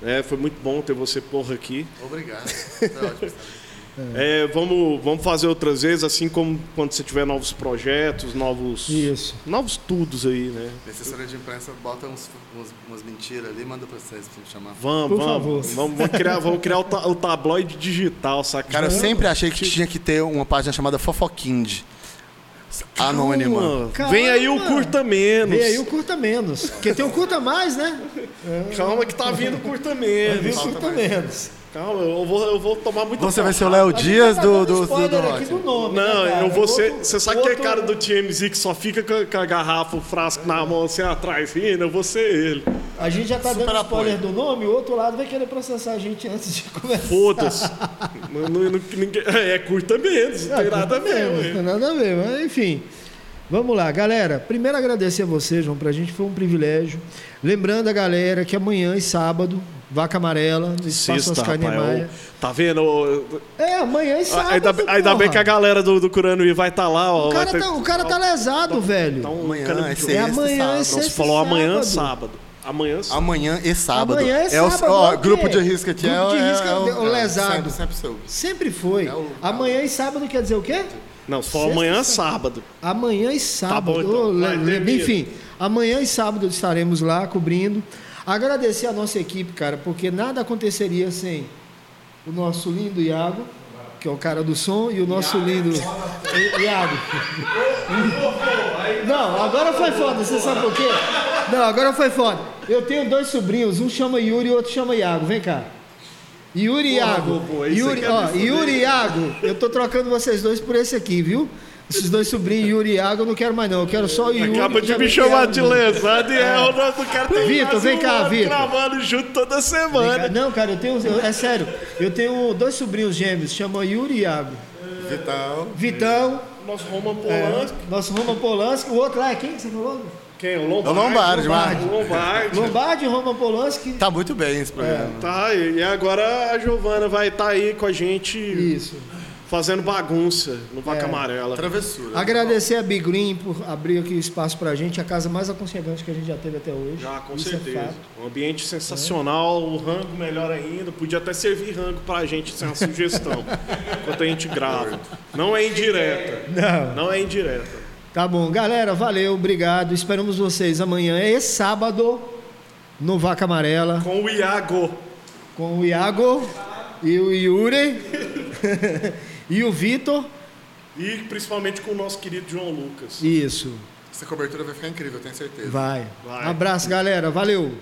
É, foi muito bom ter você porra aqui. Obrigado. Foi ótimo. É, vamos, vamos fazer outras vezes, assim como quando você tiver novos projetos, novos Isso. novos tudos aí, né? Assessoria de imprensa bota uns, uns- umas mentiras ali e manda pra vocês pra gente chamar. Vamos, Por vamos, favor. vamos, vamos criar, vamos criar o, ta- o tabloide digital, saca? Cara, eu sempre achei que tinha que ter uma página chamada Fofoquind. Anônima. Calma. Vem aí o curta menos. Vem aí o curta menos. Porque tem um curta mais, né? Calma que tá vindo o curta menos. o curta menos. Calma, eu vou, eu vou tomar muito Você vai ser o. Léo Dias tá do, do, do, spoiler do rock. do nome, Não, né, eu vou ser. Outro- Você sabe que é outro- cara do TMZ que só fica com a, com a garrafa, o frasco na mão assim atrás rindo, eu vou ser ele. A gente já tá Super dando spoiler apoio. do nome, o outro lado vai querer processar a gente antes de começar. Foda-se. Ninguém- é curta menos, não tem nada a ver. Não tem nada a ver, mas enfim. Vamos lá, galera. Primeiro agradecer a você, João, pra gente foi um privilégio. Lembrando a galera que amanhã e sábado, Vaca Amarela, Espaço Sexta, Oscar. Niemeyer. ó, Tá vendo? É, amanhã e sábado. Ainda, bem- ainda bem porra. que a galera do, do Curanuí vai estar lá, ó. O cara, ter- tá, o cara tá lesado, velho. Tá um Amanhã, cano é de- sexta, É amanhã, sábado. é Não, sexta você falou amanhã, sábado. sábado. Amanhã, sábado. Amanhã e sábado. Amanhã é o, sábado, ó, é o quê? grupo de risco aqui é, Grupo de é- risco é é o lesado. Sempre, sempre. Sempre foi. É o- Amanhã e sábado quer dizer o quê? Não, só Sexta amanhã, e sábado. Amanhã e sábado. bom, então. Vai. Enfim, amanhã e sábado estaremos lá cobrindo. Agradecer a nossa equipe, cara, porque nada aconteceria sem o nosso lindo Iago, que é o cara do som, e o nosso lindo I- Iago. Não, agora foi foda, você sabe por quê? Não, agora foi foda. Eu tenho dois sobrinhos, um chama Yuri e o outro chama Iago. Vem cá. Yuri e Iago. aí você Yuri, me ó. Yuri e Iago, eu tô trocando vocês dois por esse aqui, viu? Esses dois sobrinhos, Yuri e Iago, eu não quero mais não. Eu quero só o Yuri. Acaba de me chamar de lesado e é o nome do cara tem Vitor, vem cá, Vitor. gravando junto toda semana. Não, cara, eu tenho. é sério, eu tenho dois sobrinhos gêmeos, chama Yuri e Iago. Vitão. Vitão, Nosso Roman é, Polanski. nosso Roman Polanski, o outro lá é quem que você falou? Quem? O É Lombardi. o Lombardi, Lombardi. Lombardi. Lombardi, Roman Polanski. Tá muito bem esse programa. Tá, e agora a Giovana vai estar aí com a gente Isso. Fazendo bagunça no Vaca É. Amarela. Travessura. Agradecer a Big Green por abrir aqui o espaço pra gente, a casa mais aconchegante que a gente já teve até hoje. Já, com Isso é certeza. fato. um ambiente sensacional, o rango melhor ainda. Podia até servir rango pra gente, sem uma sugestão, enquanto a gente grava. Não é indireta. Não. Não é indireta. Tá bom, galera, valeu, obrigado. Esperamos vocês amanhã e sábado no Vaca Amarela Com o Iago. com o Iago e o Yuri e o Vitor. E principalmente com o nosso querido João Lucas. Isso, Essa cobertura vai ficar incrível, eu tenho certeza. vai. Vai. Abraço, galera, valeu.